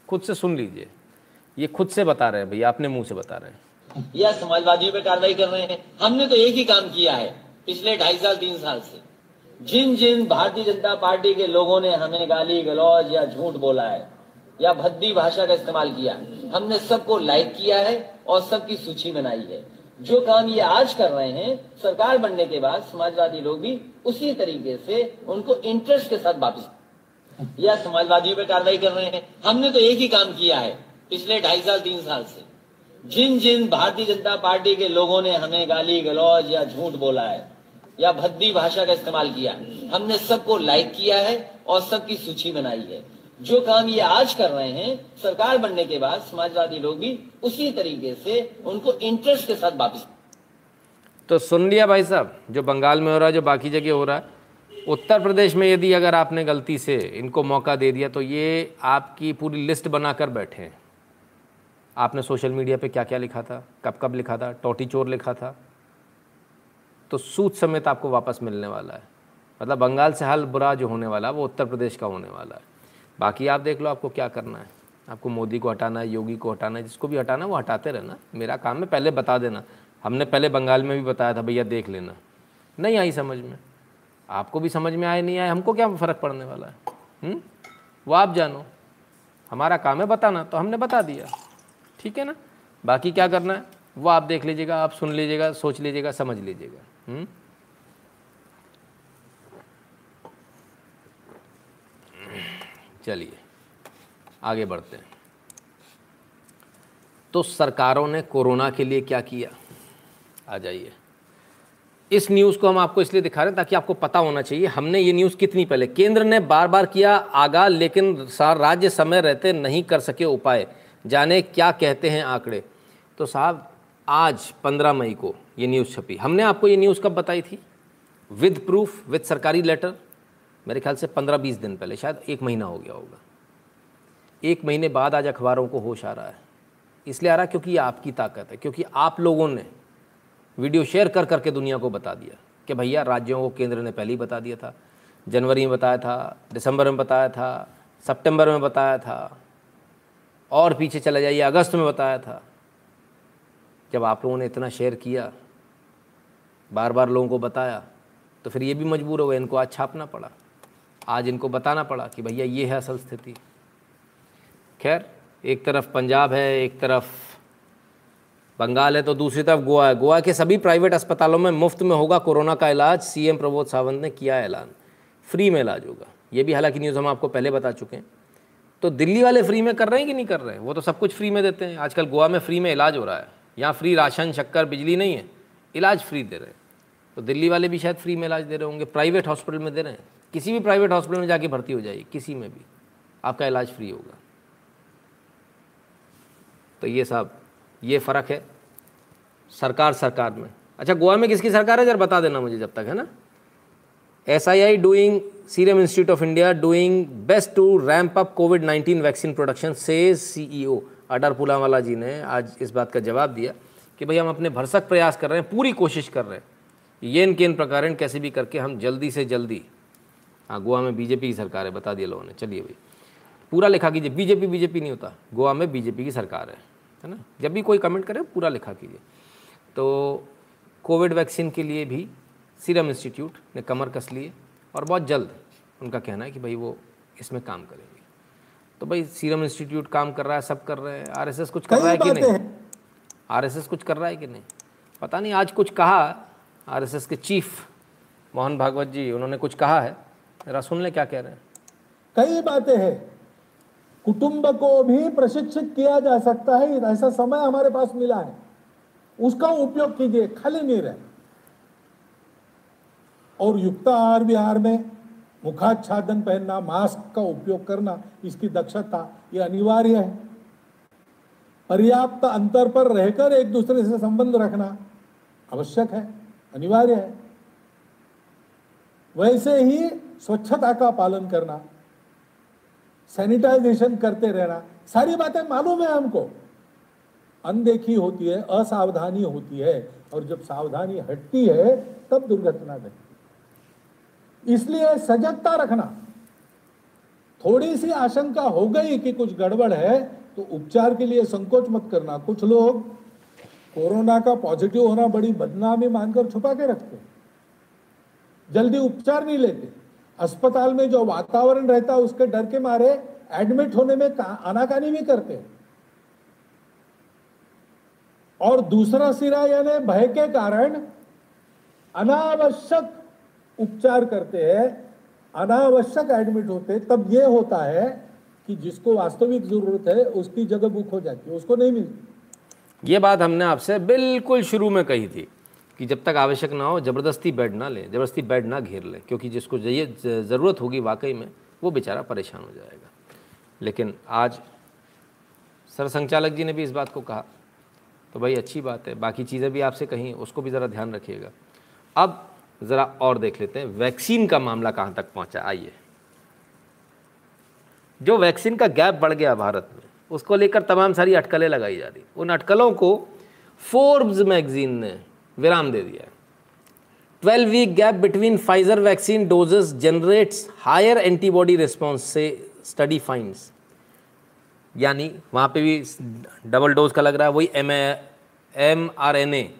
खुद से सुन लीजिए। ये खुद से बता रहे हैं भैया, अपने मुँह से बता रहे हैं। या समाजवादियों पे कार्रवाई कर रहे हैं। हमने तो एक ही काम किया है, पिछले ढाई साल, तीन साल से। जिन जिन भारतीय जनता पार्टी के लोगों ने हमें गाली, गलौज या झूठ बोला है, या भद्दी भाषा का इस्तेमाल किया, हमने सबको लाइक किया है और सबकी सूची बनाई है। जो काम ये आज कर रहे हैं, सरकार बनने के बाद समाजवादी लोग भी उसी तरीके से उनको इंटरेस्ट के साथ वापिस या समाजवादियों पे कार्रवाई कर रहे हैं। हमने तो एक ही काम किया है पिछले ढाई साल, तीन साल से। जिन जिन भारतीय जनता पार्टी के लोगों ने हमें गाली गलौज या झूठ बोला है, या भद्दी भाषा का इस्तेमाल किया, हमने सबको लाइक किया है और सबकी सूची बनाई है। जो काम ये आज कर रहे हैं, सरकार बनने के बाद समाजवादी लोग भी उसी तरीके से उनको इंटरेस्ट के साथ वापिस तो सुन लिया भाई साहब, जो बंगाल में हो रहा है, जो बाकी जगह हो रहा है, उत्तर प्रदेश में यदि अगर आपने गलती से इनको मौका दे दिया तो ये आपकी पूरी लिस्ट बनाकर बैठे हैं। आपने सोशल मीडिया पे क्या क्या लिखा था कब कब लिखा था, टोटी चोर लिखा था तो सूद समेत आपको वापस मिलने वाला है। मतलब बंगाल से हाल बुरा जो होने वाला है वो उत्तर प्रदेश का होने वाला है। बाकी आप देख लो आपको क्या करना है। आपको मोदी को हटाना है, योगी को हटाना है, जिसको भी हटाना है, वो हटाते रहना। मेरा काम है पहले बता देना। हमने पहले बंगाल में भी बताया था, भैया देख लेना। नहीं आई समझ में। आपको भी समझ में आए, नहीं आए, हमको क्या फ़र्क पड़ने वाला है? हुँ? वो आप जानो। हमारा काम है बताना तो हमने बता दिया। ठीक है ना? बाकी क्या करना है? वो आप देख लीजिएगा, आप सुन लीजिएगा, सोच लीजिएगा, समझ लीजिएगा? चलिए, आगे बढ़ते हैं। तो सरकारों ने कोरोना के लिए क्या किया? आ जाइए। इस न्यूज़ को हम आपको इसलिए दिखा रहे हैं ताकि आपको पता होना चाहिए, हमने ये न्यूज़ कितनी पहले। केंद्र ने बार बार किया आगाह लेकिन राज्य समय रहते नहीं कर सके उपाय। जाने क्या कहते हैं आंकड़े। तो साहब, आज 15 मई को ये न्यूज़ छपी। हमने आपको ये न्यूज़ कब बताई थी? विद प्रूफ, विद सरकारी लेटर। मेरे ख्याल से 15-20 दिन पहले, शायद एक महीना हो गया होगा। एक महीने बाद आज अखबारों को होश आ रहा है। इसलिए आ रहा है क्योंकि ये आपकी ताकत है, क्योंकि आप लोगों ने वीडियो शेयर कर करके दुनिया को बता दिया कि भैया राज्यों को केंद्र ने पहले ही बता दिया था। जनवरी में बताया था, दिसंबर में बताया था, सितंबर में बताया था, और पीछे चले जाइए, अगस्त में बताया था। जब आप लोगों ने इतना शेयर किया बार बार लोगों को बताया तो फिर ये भी मजबूर हो गए, इनको आज छापना पड़ा। आज इनको बताना पड़ा कि भैया ये है असल स्थिति। खैर, एक तरफ़ पंजाब है, एक तरफ़ बंगाल है तो दूसरी तरफ़ गोवा है। गोवा के सभी प्राइवेट अस्पतालों में मुफ़्त में होगा कोरोना का इलाज, सीएम प्रमोद सावंत ने किया ऐलान। फ्री में इलाज होगा। ये भी हालाँकि न्यूज़ हम आपको पहले बता चुके हैं। तो दिल्ली वाले फ्री में कर रहे हैं कि नहीं कर रहे? हैं वो तो सब कुछ फ्री में देते हैं। आजकल गोवा में फ्री में इलाज हो रहा है। यहाँ फ्री राशन, शक्कर, बिजली नहीं है। इलाज फ्री दे रहे हैं। तो दिल्ली वाले भी शायद फ्री में इलाज दे रहे होंगे। प्राइवेट हॉस्पिटल में दे रहे हैं। किसी भी प्राइवेट हॉस्पिटल में जाके भर्ती हो जाइए। किसी में भी। आपका इलाज फ्री होगा। तो ये साहब ये फ़र्क है, सरकार सरकार में। अच्छा गोवा में किसकी सरकार है? जरा बता देना मुझे जब तक, है ना? S I I doing Serum Institute of India doing best to ramp up COVID nineteen vaccine production से सी ई ओ अडर पुलावाला जी ने आज इस बात का जवाब दिया कि भाई हम अपने भरसक प्रयास कर रहे हैं, पूरी कोशिश कर रहे हैं। ये केन प्रकार कैसे भी करके हम जल्दी से जल्दी हाँ गोवा में बीजेपी की सरकार है, बता दिया लोगों ने। चलिए भाई, पूरा लिखा कीजिए। बीजेपी बीजेपी नहीं होता। गोवा में बीजेपी की सरकार है। है ना? जब भी कोई कमेंट करे पूरा लिखा कीजिए। तो कोविड वैक्सीन के लिए भी सीरम इंस्टीट्यूट ने कमर कस लिए और बहुत जल्द उनका कहना है कि भाई वो इसमें काम करेंगे। तो भाई सीरम इंस्टीट्यूट काम कर रहा है सब कर रहे हैं। आरएसएस कुछ कर रहा है कि नहीं? आरएसएस कुछ कर रहा है कि नहीं? पता नहीं आज कुछ कहा आरएसएस के चीफ मोहन भागवत जी उन्होंने कुछ कहा है। जरा सुन ले क्या कह रहे हैं। कई बातें हैं। कुटुंब को भी प्रशिक्षित किया जा सकता है, ऐसा समय हमारे पास मिला है। उसका उपयोग कीजिए, खाली नहीं रहे। और युक्त आहार विहार में मुखाच्छादन पहनना, मास्क का उपयोग करना, इसकी दक्षता ये अनिवार्य है। पर्याप्त अंतर पर रहकर एक दूसरे से संबंध रखना आवश्यक है, अनिवार्य है। वैसे ही स्वच्छता का पालन करना सैनिटाइजेशन करते रहना। सारी बातें मालूम है हमको। अनदेखी होती है, असावधानी होती है, और जब सावधानी हटती है, तब दुर्घटना घटती। इसलिए सजगता रखना। थोड़ी सी आशंका हो गई कि कुछ गड़बड़ है तो उपचार के लिए संकोच मत करना। कुछ लोग कोरोना का पॉजिटिव होना बड़ी बदनामी मानकर छुपा के रखते जल्दी उपचार नहीं लेते। अस्पताल में जो वातावरण रहता है उसके डर के मारे एडमिट होने में आनाकानी भी करते। और दूसरा सिरा यानी भय के कारण अनावश्यक उपचार करते हैं, अनावश्यक एडमिट होते, तब यह होता है कि जिसको वास्तविक ज़रूरत है, उसकी जगह बुक हो जाती है, उसको नहीं मिलती। ये बात हमने आपसे बिल्कुल शुरू में कही थी। कि जब तक आवश्यक ना हो, ज़बरदस्ती बेड ना ले, ज़बरदस्ती बेड ना घेर ले, क्योंकि जिसको ये ज़रूरत होगी वाकई में, वो बेचारा परेशान हो जाएगा। लेकिन आज सर संचालक जी ने भी इस बात को कहा तो भाई अच्छी बात है, बाकी चीज़ें भी आपसे कहीं, उसको भी ज़रा ध्यान रखिएगा। अब ज़रा और देख लेते हैं, वैक्सीन का मामला कहाँ तक पहुँचा? आइए। जो वैक्सीन का गैप बढ़ गया भारत में, उसको लेकर तमाम सारी अटकलें लगाई जा रही उन अटकलों को फोर्ब्स मैगजीन ने विराम दे दिया। Twelve week gap between Pfizer vaccine doses generates higher antibody response says study finds यानी वहाँ पे भी डबल डोज का लग रहा है, वही M M R N A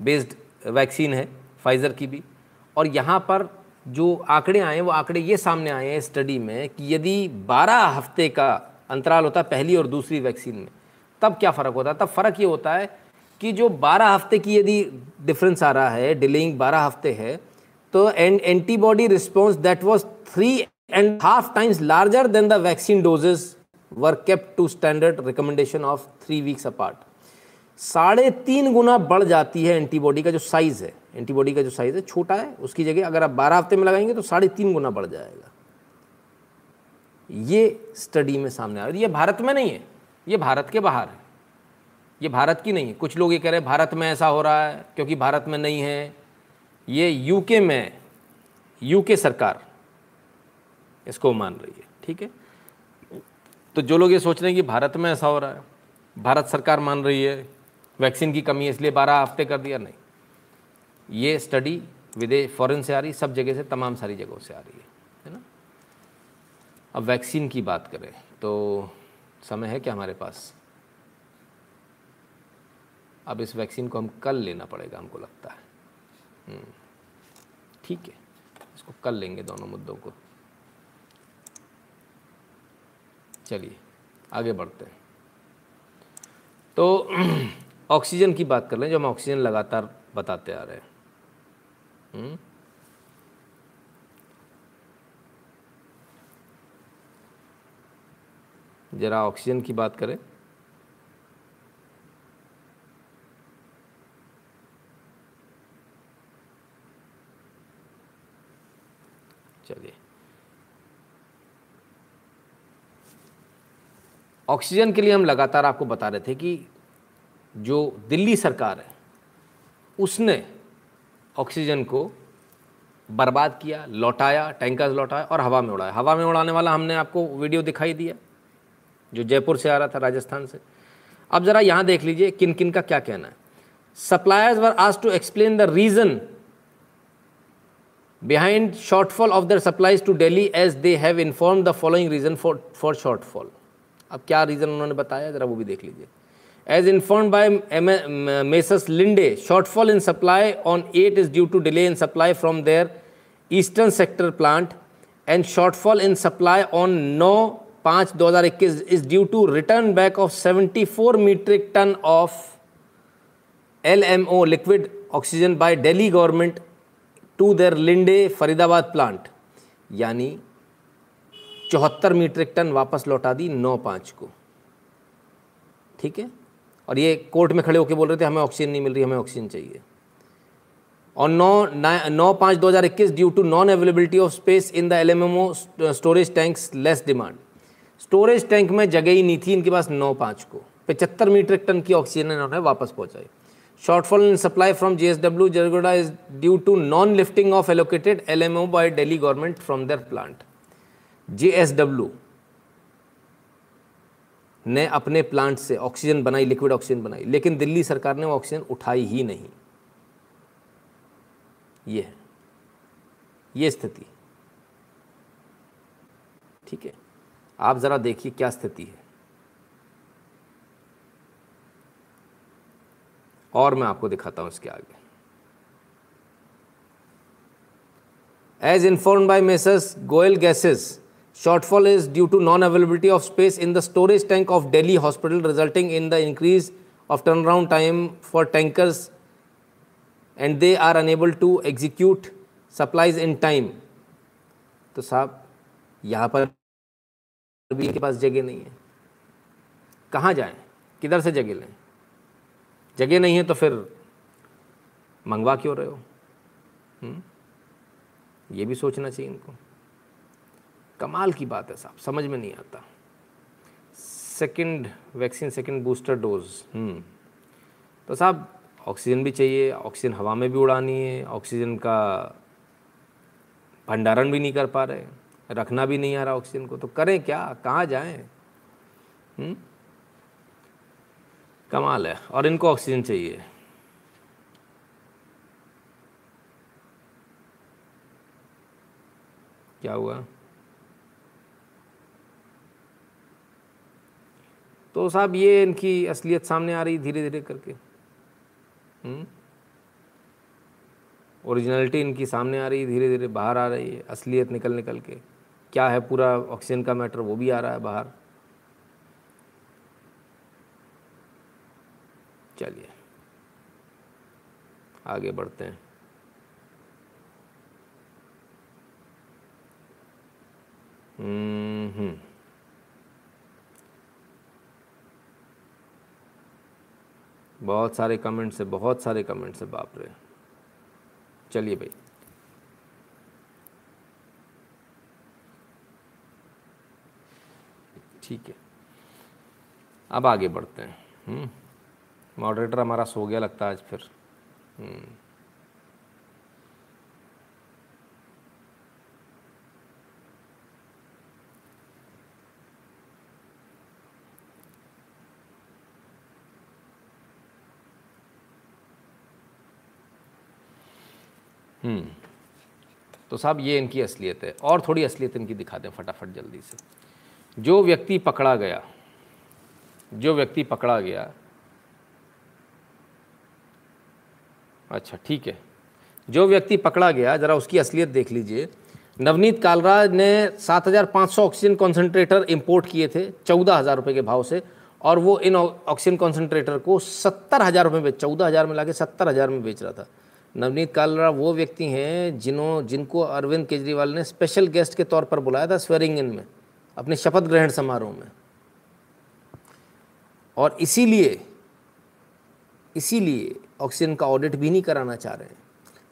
based vaccine है फाइज़र की भी। और यहाँ पर जो आंकड़े आए वो आंकड़े ये सामने आए हैं स्टडी में कि यदि 12 हफ़्ते का अंतराल होता है पहली और दूसरी वैक्सीन में, तब क्या फ़र्क होता है? तब फ़र्क ये होता है कि जो 12 हफ़्ते की यदि डिफरेंस आ रहा है डिलेइंग 12 हफ़्ते है तो and antibody response that was three and half times larger than the vaccine doses were kept to standard recommendation of three weeks apart साढ़े तीन गुना बढ़ जाती है एंटीबॉडी का जो साइज़ है। एंटीबॉडी का जो साइज़ है, छोटा है, उसकी जगह अगर आप बारह हफ़्ते में लगाएँगे तो साढ़े तीन गुना बढ़ जाएगा। ये स्टडी में सामने आ रहा है। ये भारत में नहीं है, ये भारत के बाहर है। ये भारत की नहीं है। कुछ लोग ये कह रहे हैं, भारत में ऐसा हो रहा है, क्योंकि भारत में नहीं है। ये यूके में यूके सरकार इसको मान रही है, ठीक है? तो जो लोग ये सोच रहे हैं कि भारत में ऐसा हो रहा है, भारत सरकार मान रही है, वैक्सीन की कमी है, इसलिए बारह हफ़्ते कर दिया, नहीं। ये स्टडी विदेश फॉरेन से आ रही सब जगह से, तमाम सारी जगहों से आ रही है है ना? अब वैक्सीन की बात करें तो समय है क्या हमारे पास? अब इस वैक्सीन को हम कल लेना पड़ेगा हमको लगता है। हम्म, ठीक है इसको कल लेंगे दोनों मुद्दों को। चलिए आगे बढ़ते हैं। तो ऑक्सीजन की बात कर लें जो हम ऑक्सीजन लगातार बताते आ रहे हैं। हम्म? जरा ऑक्सीजन की बात करें चलिए ऑक्सीजन के लिए हम लगातार आपको बता रहे थे कि जो दिल्ली सरकार है, उसने ऑक्सीजन को बर्बाद किया, लौटाया टैंकर्स लौटाया और हवा में उड़ाया। हवा में उड़ाने वाला हमने आपको वीडियो दिखाई दिया जो जयपुर से आ रहा था, राजस्थान से। अब ज़रा यहाँ देख लीजिए किन किन का क्या कहना है। सप्लायर्स वर आज to explain the reason behind shortfall of their supplies to Delhi as they have informed the following reason for for shortfall. अब क्या रीज़न उन्होंने बताया? ज़रा वो भी देख लीजिए। As inform by messrs Linde shortfall in supply on eight is due to delay in supply from their eastern sector plant and shortfall in supply on नौ पाँच दो हज़ार इक्कीस is due to return back of seventy four metric ton of L M O liquid oxygen by Delhi government to their Linde Faridabad plant यानी चौहत्तर metric ton वापस लौटा दी नौ पाँच को। ठीक है? और ये कोर्ट में खड़े होकर बोल रहे थे, हमें ऑक्सीजन नहीं मिल रही, हमें ऑक्सीजन चाहिए। और नौ नौ पाँच दो हज़ार इक्कीस due to non availability of space in the L M M O storage tanks less demand storage tank में जगह ही नहीं थी, इनके पास नौ पाँच को। पचहत्तर मीट्रिक टन की ऑक्सीजन इन्होंने वापस पहुँचाई। Shortfall in supply from JSW Jargoda is due to non-lifting of allocated LMO by Delhi government from their plant. JSW ने अपने प्लांट से ऑक्सीजन बनाई, लिक्विड ऑक्सीजन बनाई, लेकिन दिल्ली सरकार ने वो ऑक्सीजन उठाई ही नहीं। ये है। ये स्थिति। ठीक है। आप ज़रा देखिए क्या स्थिति है। और मैं आपको दिखाता हूँ इसके आगे। As inform by messrs Goyal gases due to non availability of space in the storage tank of Delhi hospital resulting in the increase of turn around time for tankers and they are unable to execute supplies in time तो साहब, यहाँ पर भी इनके पास जगह नहीं है। कहाँ जाएँ? किधर से जगह लें? जगह नहीं है तो फिर मंगवा क्यों रहे हो? हुँ? ये भी सोचना चाहिए इनको। कमाल की बात है साहब, समझ में नहीं आता। Second, vaccine second booster dose. हम्म। तो साहब, ऑक्सीजन भी चाहिए, ऑक्सीजन हवा में भी उड़ानी है, ऑक्सीजन का भंडारण भी नहीं कर पा रहे, रखना भी नहीं आ रहा ऑक्सीजन को तो करें क्या? कहाँ जाएँ? कमाल है, और इनको ऑक्सीजन चाहिए। क्या हुआ? तो साहब ये इनकी असलियत सामने आ रही धीरे धीरे करके। ओरिजिनलिटी हम्म? इनकी सामने आ रही धीरे धीरे बाहर आ रही है, असलियत निकल निकल के। क्या है पूरा ऑक्सीजन का मैटर वो भी आ रहा है बाहर। चलिए। आगे बढ़ते हैं। हम्म। बहुत सारे कमेंट्स है, बहुत सारे कमेंट्स है, बाप रे। चलिए भाई। ठीक है। अब आगे बढ़ते हैं। हम्म। मॉडरेटर हमारा सो गया लगता है आज फिर। तो साहब ये इनकी असलियत है। और थोड़ी असलियत इनकी दिखा दें फटाफट जल्दी से। जो व्यक्ति पकड़ा गया जो व्यक्ति पकड़ा गया अच्छा ठीक है। जो व्यक्ति पकड़ा गया ज़रा उसकी असलियत देख लीजिए। नवनीत कालराज ने 7,500 ऑक्सीजन कॉन्सेंट्रेटर इंपोर्ट किए थे चौदह हज़ार रुपये के भाव से। और वो इन ऑक्सीजन कॉन्सेंट्रेटर को सत्तर हज़ार रुपये में चौदह हज़ार में ला के सत्तर हज़ार में बेच रहा था। नवनीत कालरा वो व्यक्ति हैं जिन्हों जिनको अरविंद केजरीवाल ने स्पेशल गेस्ट के तौर पर बुलाया था स्वेरिंग इन में, अपने शपथ ग्रहण समारोह में। और इसीलिए इसीलिए ऑक्सीजन का ऑडिट भी नहीं कराना चाह रहे हैं।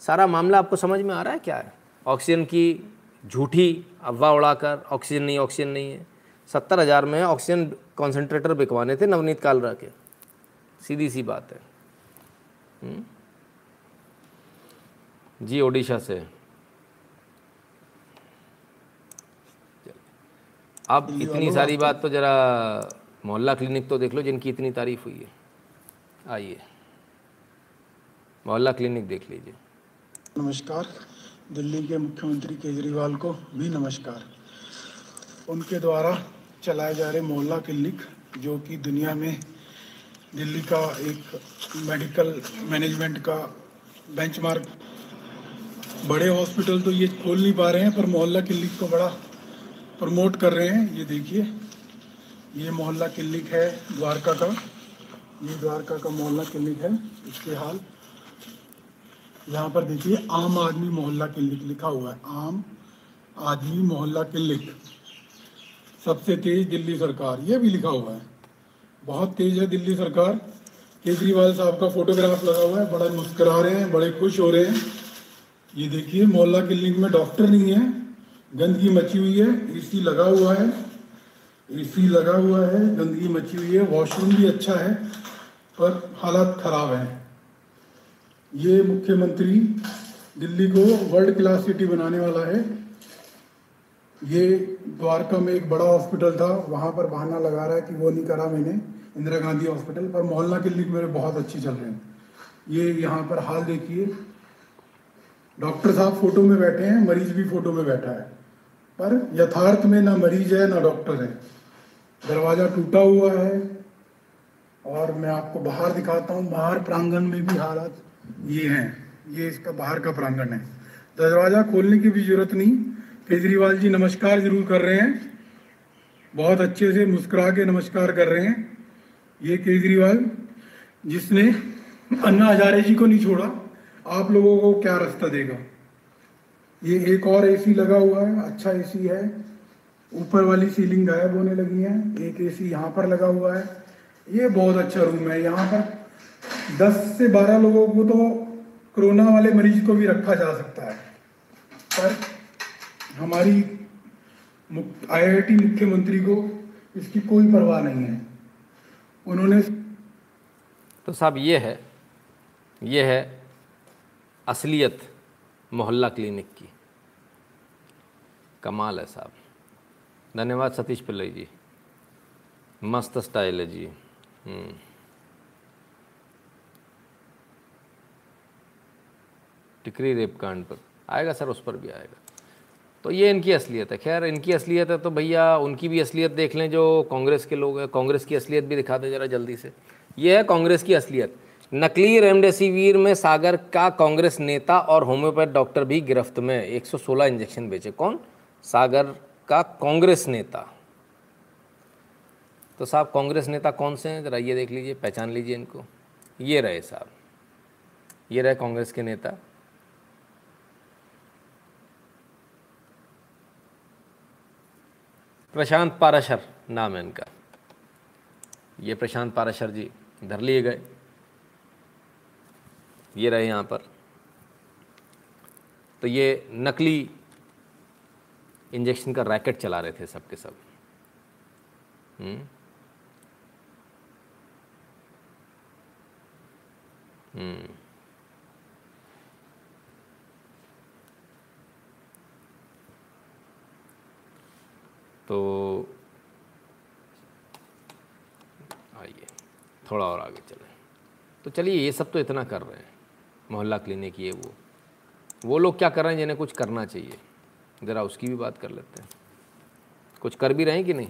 सारा मामला आपको समझ में आ रहा है क्या है? ऑक्सीजन की झूठी अफवाह उड़ाकर ऑक्सीजन नहीं ऑक्सीजन नहीं है। सत्तर हज़ार में ऑक्सीजन कॉन्सेंट्रेटर बिकवाने थे नवनीत कालरा के। सीधी सी बात है। हुँ? जी ओडिशा से। अब इतनी सारी बात तो ज़रा मोहल्ला क्लिनिक तो देख लो जिनकी इतनी तारीफ़ हुई है। आइए। मोहल्ला क्लिनिक देख लीजिए। नमस्कार। दिल्ली के मुख्यमंत्री केजरीवाल को भी नमस्कार। उनके द्वारा चलाए जा रहे मोहल्ला क्लिनिक जो कि दुनिया में दिल्ली का एक मेडिकल मैनेजमेंट का बेंचमार्क बड़े हॉस्पिटल तो ये खोल नहीं पा रहे हैं, पर मोहल्ला क्लिनिक को बड़ा प्रमोट कर रहे हैं। ये देखिए, ये मोहल्ला क्लिनिक है द्वारका का। ये द्वारका का मोहल्ला क्लिनिक है, इसके हाल। यहाँ पर देखिए, आम आदमी मोहल्ला क्लिनिक लिखा हुआ है। आम आदमी मोहल्ला क्लिनिक। सबसे तेज दिल्ली सरकार, ये भी लिखा हुआ है। बहुत तेज है दिल्ली सरकार। केजरीवाल साहब का फोटोग्राफ लगा हुआ है, बड़ा मुस्कुरा रहे हैं, बड़े खुश हो रहे हैं। ये देखिए, मोहल्ला क्लिनिक में डॉक्टर नहीं है। गंदगी मची हुई है, एसी लगा हुआ है। एसी लगा हुआ है, गंदगी मची हुई है। वॉशरूम भी अच्छा है, पर हालात खराब है। ये मुख्यमंत्री दिल्ली को वर्ल्ड क्लास सिटी बनाने वाला है। ये द्वारका में एक बड़ा हॉस्पिटल था, वहाँ पर बहाना लगा रहा है कि वो नहीं करा मैंने, इंदिरा गांधी हॉस्पिटल, पर मोहल्ला क्लिनिक मेरे बहुत अच्छी चल रहे हैं। ये यहाँ पर हाल देखिए डॉक्टर साहब फ़ोटो में बैठे हैं, मरीज़ भी फ़ोटो में बैठा है। पर यथार्थ में ना मरीज़ है, ना डॉक्टर है। दरवाज़ा टूटा हुआ है और मैं आपको बाहर दिखाता हूँ, बाहर प्रांगण में भी हालात ये हैं। ये इसका बाहर का प्रांगण है। दरवाज़ा खोलने की भी ज़रूरत नहीं। केजरीवाल जी नमस्कार ज़रूर कर रहे हैं। बहुत अच्छे से मुस्कुरा के नमस्कार कर रहे हैं। ये केजरीवाल, जिसने अन्ना हजारे जी को नहीं छोड़ा आप लोगों को क्या रास्ता देगा? ये एक और एसी लगा हुआ है अच्छा एसी है। ऊपर वाली सीलिंग गायब होने लगी है। एक एसी यहाँ पर लगा हुआ है। ये बहुत अच्छा रूम है। यहाँ पर 10 से 12 लोगों को तो कोरोना वाले मरीज़ को भी रखा जा सकता है। पर हमारी आईआईटी मुख्यमंत्री को इसकी कोई परवाह नहीं है। उन्होंने तो साहब, ये है ये है असलियत मोहल्ला क्लिनिक की। कमाल है साहब। धन्यवाद सतीश पिल्लई जी। मस्त स्टाइल है जी। हम्म। टिकरी रेप कांड पर। आएगा सर, उस पर भी आएगा। तो ये इनकी असलियत है। खैर, इनकी असलियत है तो भैया उनकी भी असलियत देख लें जो कांग्रेस के लोग हैं। कांग्रेस की असलियत भी दिखा दें ज़रा जल्दी से। ये है कांग्रेस की असलियत। नकली रेमडेसिविर में सागर का कांग्रेस नेता और होम्योपैथ डॉक्टर भी गिरफ्त में। 116 इंजेक्शन बेचे कौन? सागर का कांग्रेस नेता। तो साहब, कांग्रेस नेता कौन से हैं? जरा ये देख लीजिए, पहचान लीजिए इनको। ये रहे साहब। ये रहे कांग्रेस के नेता। प्रशांत पाराशर नाम है इनका। ये प्रशांत पाराशर जी, इधर लिए गए। ये रहे यहाँ पर। तो ये नकली इंजेक्शन का रैकेट चला रहे थे सब के सब। हम्म। हम्म। तो आइए, थोड़ा और आगे चलें। तो चलिए, ये सब तो इतना कर रहे हैं। मोहल्ला क्लिनिक ये वो वो लोग क्या कर रहे हैं जिन्हें कुछ करना चाहिए ज़रा उसकी भी बात कर लेते हैं कुछ कर भी रहे हैं कि नहीं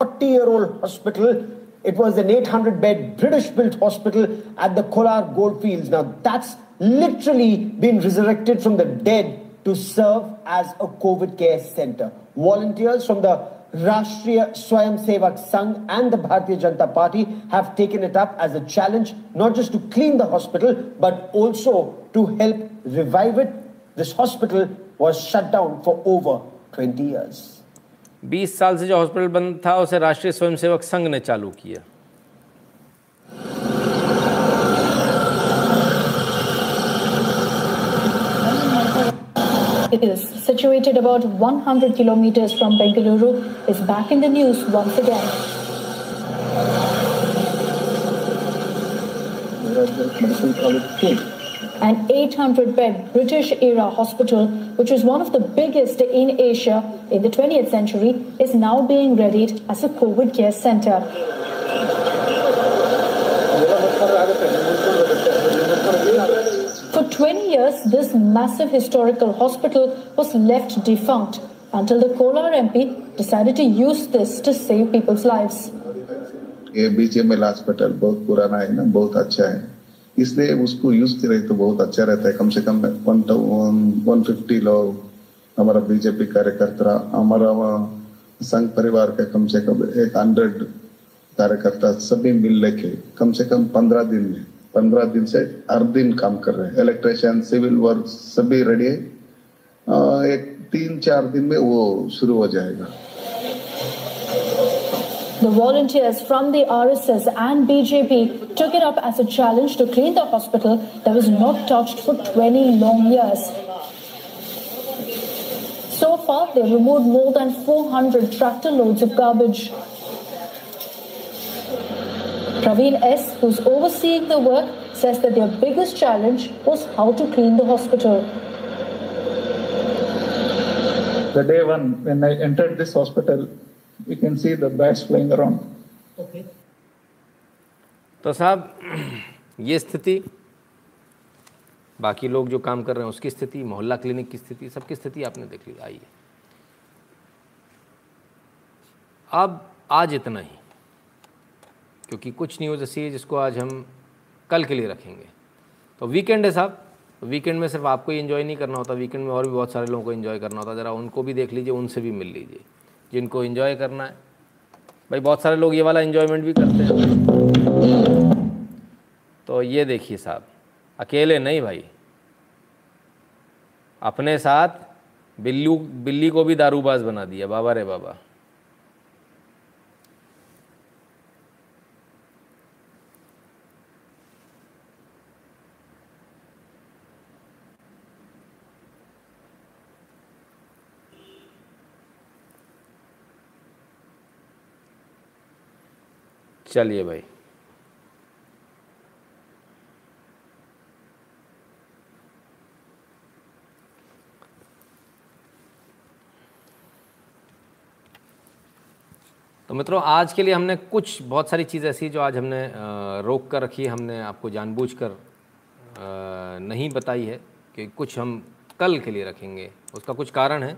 40 year old hospital. It was an 800 bed British built hospital at the Kolar Goldfields. Now, that's literally been resurrected from the dead to serve as a COVID care center. Volunteers from the Rashtriya Swayam Sevak Sangh and the Bharatiya Janata Party have taken it up as a challenge, not just to clean the hospital, but also to help revive it. This hospital was shut down for over 20 years. 20 साल से जो hospital बंद था उसे राष्ट्रीय स्वयंसेवक संघ ने चालू किया is situated about 100 kilometers from Bengaluru is back in the news once again. An 800 bed British era hospital, which is one of the biggest in Asia in the 20th century, is now being readied as a COVID care center. 20 years, this massive historical hospital was left defunct until the Kolar MP decided to use this to save people's lives. ये बीजेएमएल hospital बहुत पुराना है ना बहुत अच्छा है इसलिए उसको यूज़ करें तो बहुत अच्छा रहता है कम से कम वन वन फिफ्टी लोग हमारा बीजेपी कार्यकर्ता हमारा वहाँ संघ परिवार का कम से कम एक हंड्रेड कार्यकर्ता सभी मिल लेके कम से कम पंद्रह दिन में पंद्रह दिन से हर दिन काम कर रहे हैं इलेक्ट्रिशियन सिविल वर्क सभी रेडी है अ, एक तीन चार दिन में वो शुरू हो जाएगा The volunteers from the RSS and BJP took it up as a challenge to clean the hospital that was not touched for 20 long years. So far, they've removed more than 400 tractor loads of garbage. Praveen S., who's overseeing the work, says that their biggest challenge was how to clean the hospital. The day one, when I entered this hospital, we can see the bats flying around. Okay. तो साहब ये स्थिति बाकी लोग जो काम कर रहे हैं उसकी स्थिति मोहल्ला क्लिनिक की स्थिति सबकी स्थिति आपने देख ली आइए अब आज इतना ही क्योंकि कुछ न्यूज़ ऐसी है जिसको आज हम कल के लिए रखेंगे। तो वीकेंड है साहब। वीकेंड में सिर्फ़ आपको ही इन्जॉय नहीं करना होता। वीकेंड में और भी बहुत सारे लोगों को इन्जॉय करना होता। ज़रा उनको भी देख लीजिए, उनसे भी मिल लीजिए। जिनको इन्जॉय करना है। भाई, बहुत सारे लोग ये वाला इन्जॉयमेंट भी करते हैं। तो ये देखिए साहब। अकेले नहीं भाई। अपने साथ बिल्लू, बिल्ली को भी दारूबाज बना दिया। बाबा रे बाबा। चलिए भाई। तो मित्रों, आज के लिए हमने कुछ बहुत सारी चीज़ ऐसी जो आज हमने रोक कर रखी है, हमने आपको जानबूझकर नहीं बताई है कि कुछ हम कल के लिए रखेंगे। उसका कुछ कारण है।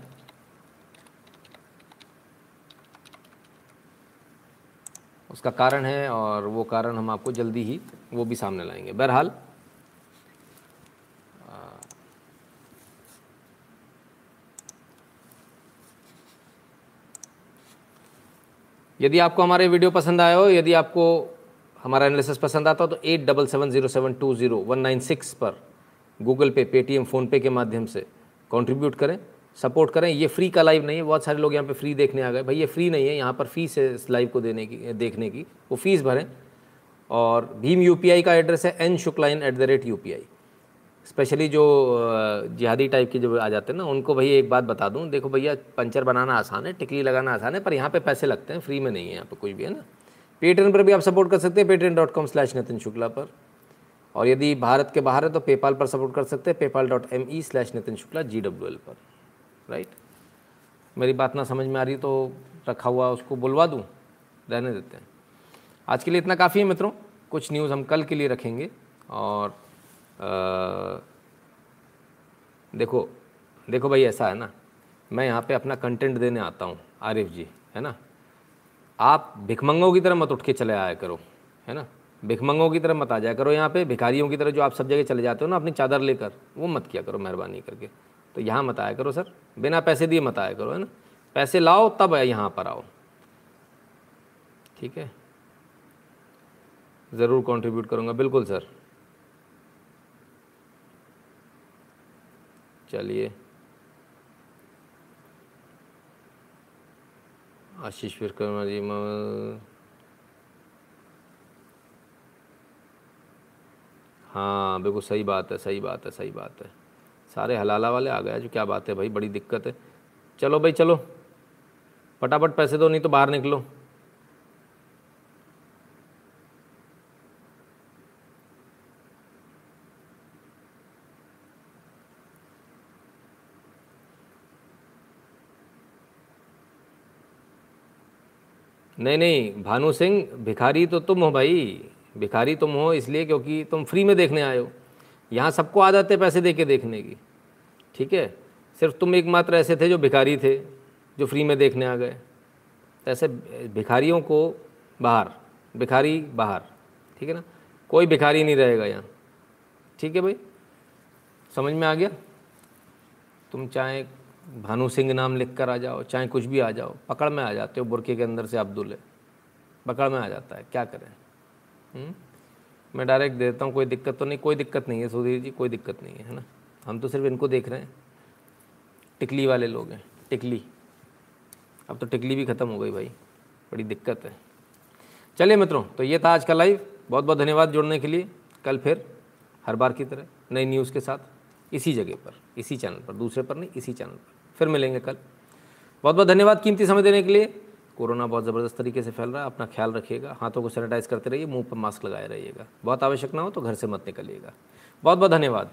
उसका कारण है और वो कारण हम आपको जल्दी ही, वो भी सामने लाएँगे। बहरहाल यदि आपको हमारे वीडियो पसंद आया हो, यदि आपको हमारा एनालिसिस पसंद आता हो तो eight double seven zero seven two zero one nine six पर गूगल पे पेटीएम फ़ोनपे के माध्यम से कंट्रीब्यूट करें। सपोर्ट करें। ये फ्री का लाइव नहीं है। बहुत सारे लोग यहाँ पे फ्री देखने आ गए। भाई, ये फ्री नहीं है यहाँ पर फ़ीस है इस लाइव को देने की, देखने की। वो फ़ीस भरें। और भीम यूपीआई का एड्रेस है N शुक्लाइन at the rate U specially जो जिहादी टाइप के जो आ जाते हैं ना, उनको भाई एक बात बता दूँ। देखो भैया, पंचर बनाना आसान है, टिकली लगाना आसान है, पर यहाँ पे पैसे लगते हैं। फ्री में नहीं है यहाँ पे कुछ भी, है ना? पेटीएम पर भी आप सपोर्ट कर सकते हैं। Paytm dot com slash Nitin Shukla पर। और यदि भारत के बाहर है तो पेपाल पर सपोर्ट कर सकते हैं। PayPal dot M E slash Nitin Shukla G W L पर। राइट? मेरी बात ना समझ में आ रही तो रखा हुआ उसको बुलवा दूँ? रहने देते हैं। आज के लिए इतना काफ़ी है मित्रों। कुछ न्यूज़ हम कल के लिए रखेंगे और आ, देखो देखो भाई ऐसा है ना मैं यहाँ पे अपना कंटेंट देने आता हूँ आरिफ जी है ना? आप भिखमंगों की तरह मत उठ के चले आया करो है ना? भिखमंगों की तरह मत आ जाया करो। यहाँ पे भिखारियों की तरह जो आप सब जगह चले जाते हो ना अपनी चादर लेकर वो मत किया करो मेहरबानी करके। तो यहाँ मत आया करो सर। बिना पैसे दिए मत आया करो, है ना? पैसे लाओ, तब यहाँ पर आओ। ठीक है? ज़रूर कंट्रीब्यूट करूँगा, बिल्कुल सर चलिए। आशीष विश्वकर्मा जी हाँ बिल्कुल सही बात है, सही बात है, सही बात है। सारे हलाला वाले आ गए जो क्या बात है भाई, बड़ी दिक्कत है। चलो भाई, चलो। फटाफट पैसे दो, नहीं तो बाहर निकलो। नहीं नहीं, भानु सिंह, भिखारी तो तुम हो भाई। भिखारी तुम हो इसलिए क्योंकि तुम फ्री में देखने आए हो। यहाँ सबको आदत है पैसे दे के देखने की। ठीक है? सिर्फ़ तुम एकमात्र ऐसे थे जो भिखारी थे, जो फ्री में देखने आ गए। तो ऐसे भिखारियों को बाहर, भिखारी बाहर, ठीक है ना? कोई भिखारी नहीं रहेगा यहाँ। ठीक है भाई? समझ में आ गया? तुम चाहे भानु सिंह नाम लिख कर आ जाओ, चाहे कुछ भी आ जाओ, पकड़ में आ जाते हो बुरके के अंदर से अब्दुल है। पकड़ में आ जाता है, क्या करें? हम्म? मैं डायरेक्ट देता हूँ, कोई दिक्कत तो नहीं, कोई दिक्कत नहीं है सुधीर जी, कोई दिक्कत नहीं है है ना? हम तो सिर्फ़ इनको देख रहे हैं। टिकली वाले लोग हैं, टिकली। अब तो टिकली भी ख़त्म हो गई भाई, बड़ी दिक्कत है। चलिए मित्रों तो ये था आज का लाइव बहुत बहुत धन्यवाद जुड़ने के लिए। कल फिर हर बार की तरह नई न्यूज़ के साथ इसी जगह पर, इसी चैनल पर, दूसरे पर नहीं, इसी चैनल पर। फिर मिलेंगे कल। बहुत बहुत धन्यवाद कीमती समय देने के लिए। कोरोना बहुत ज़बरदस्त तरीके से फैल रहा है, अपना ख्याल रखिएगा। हाथों को सैनिटाइज करते रहिए, मुँह पर मास्क लगाए रहिएगा। बहुत आवश्यक ना हो तो घर से मत निकलिएगा। बहुत बहुत धन्यवाद।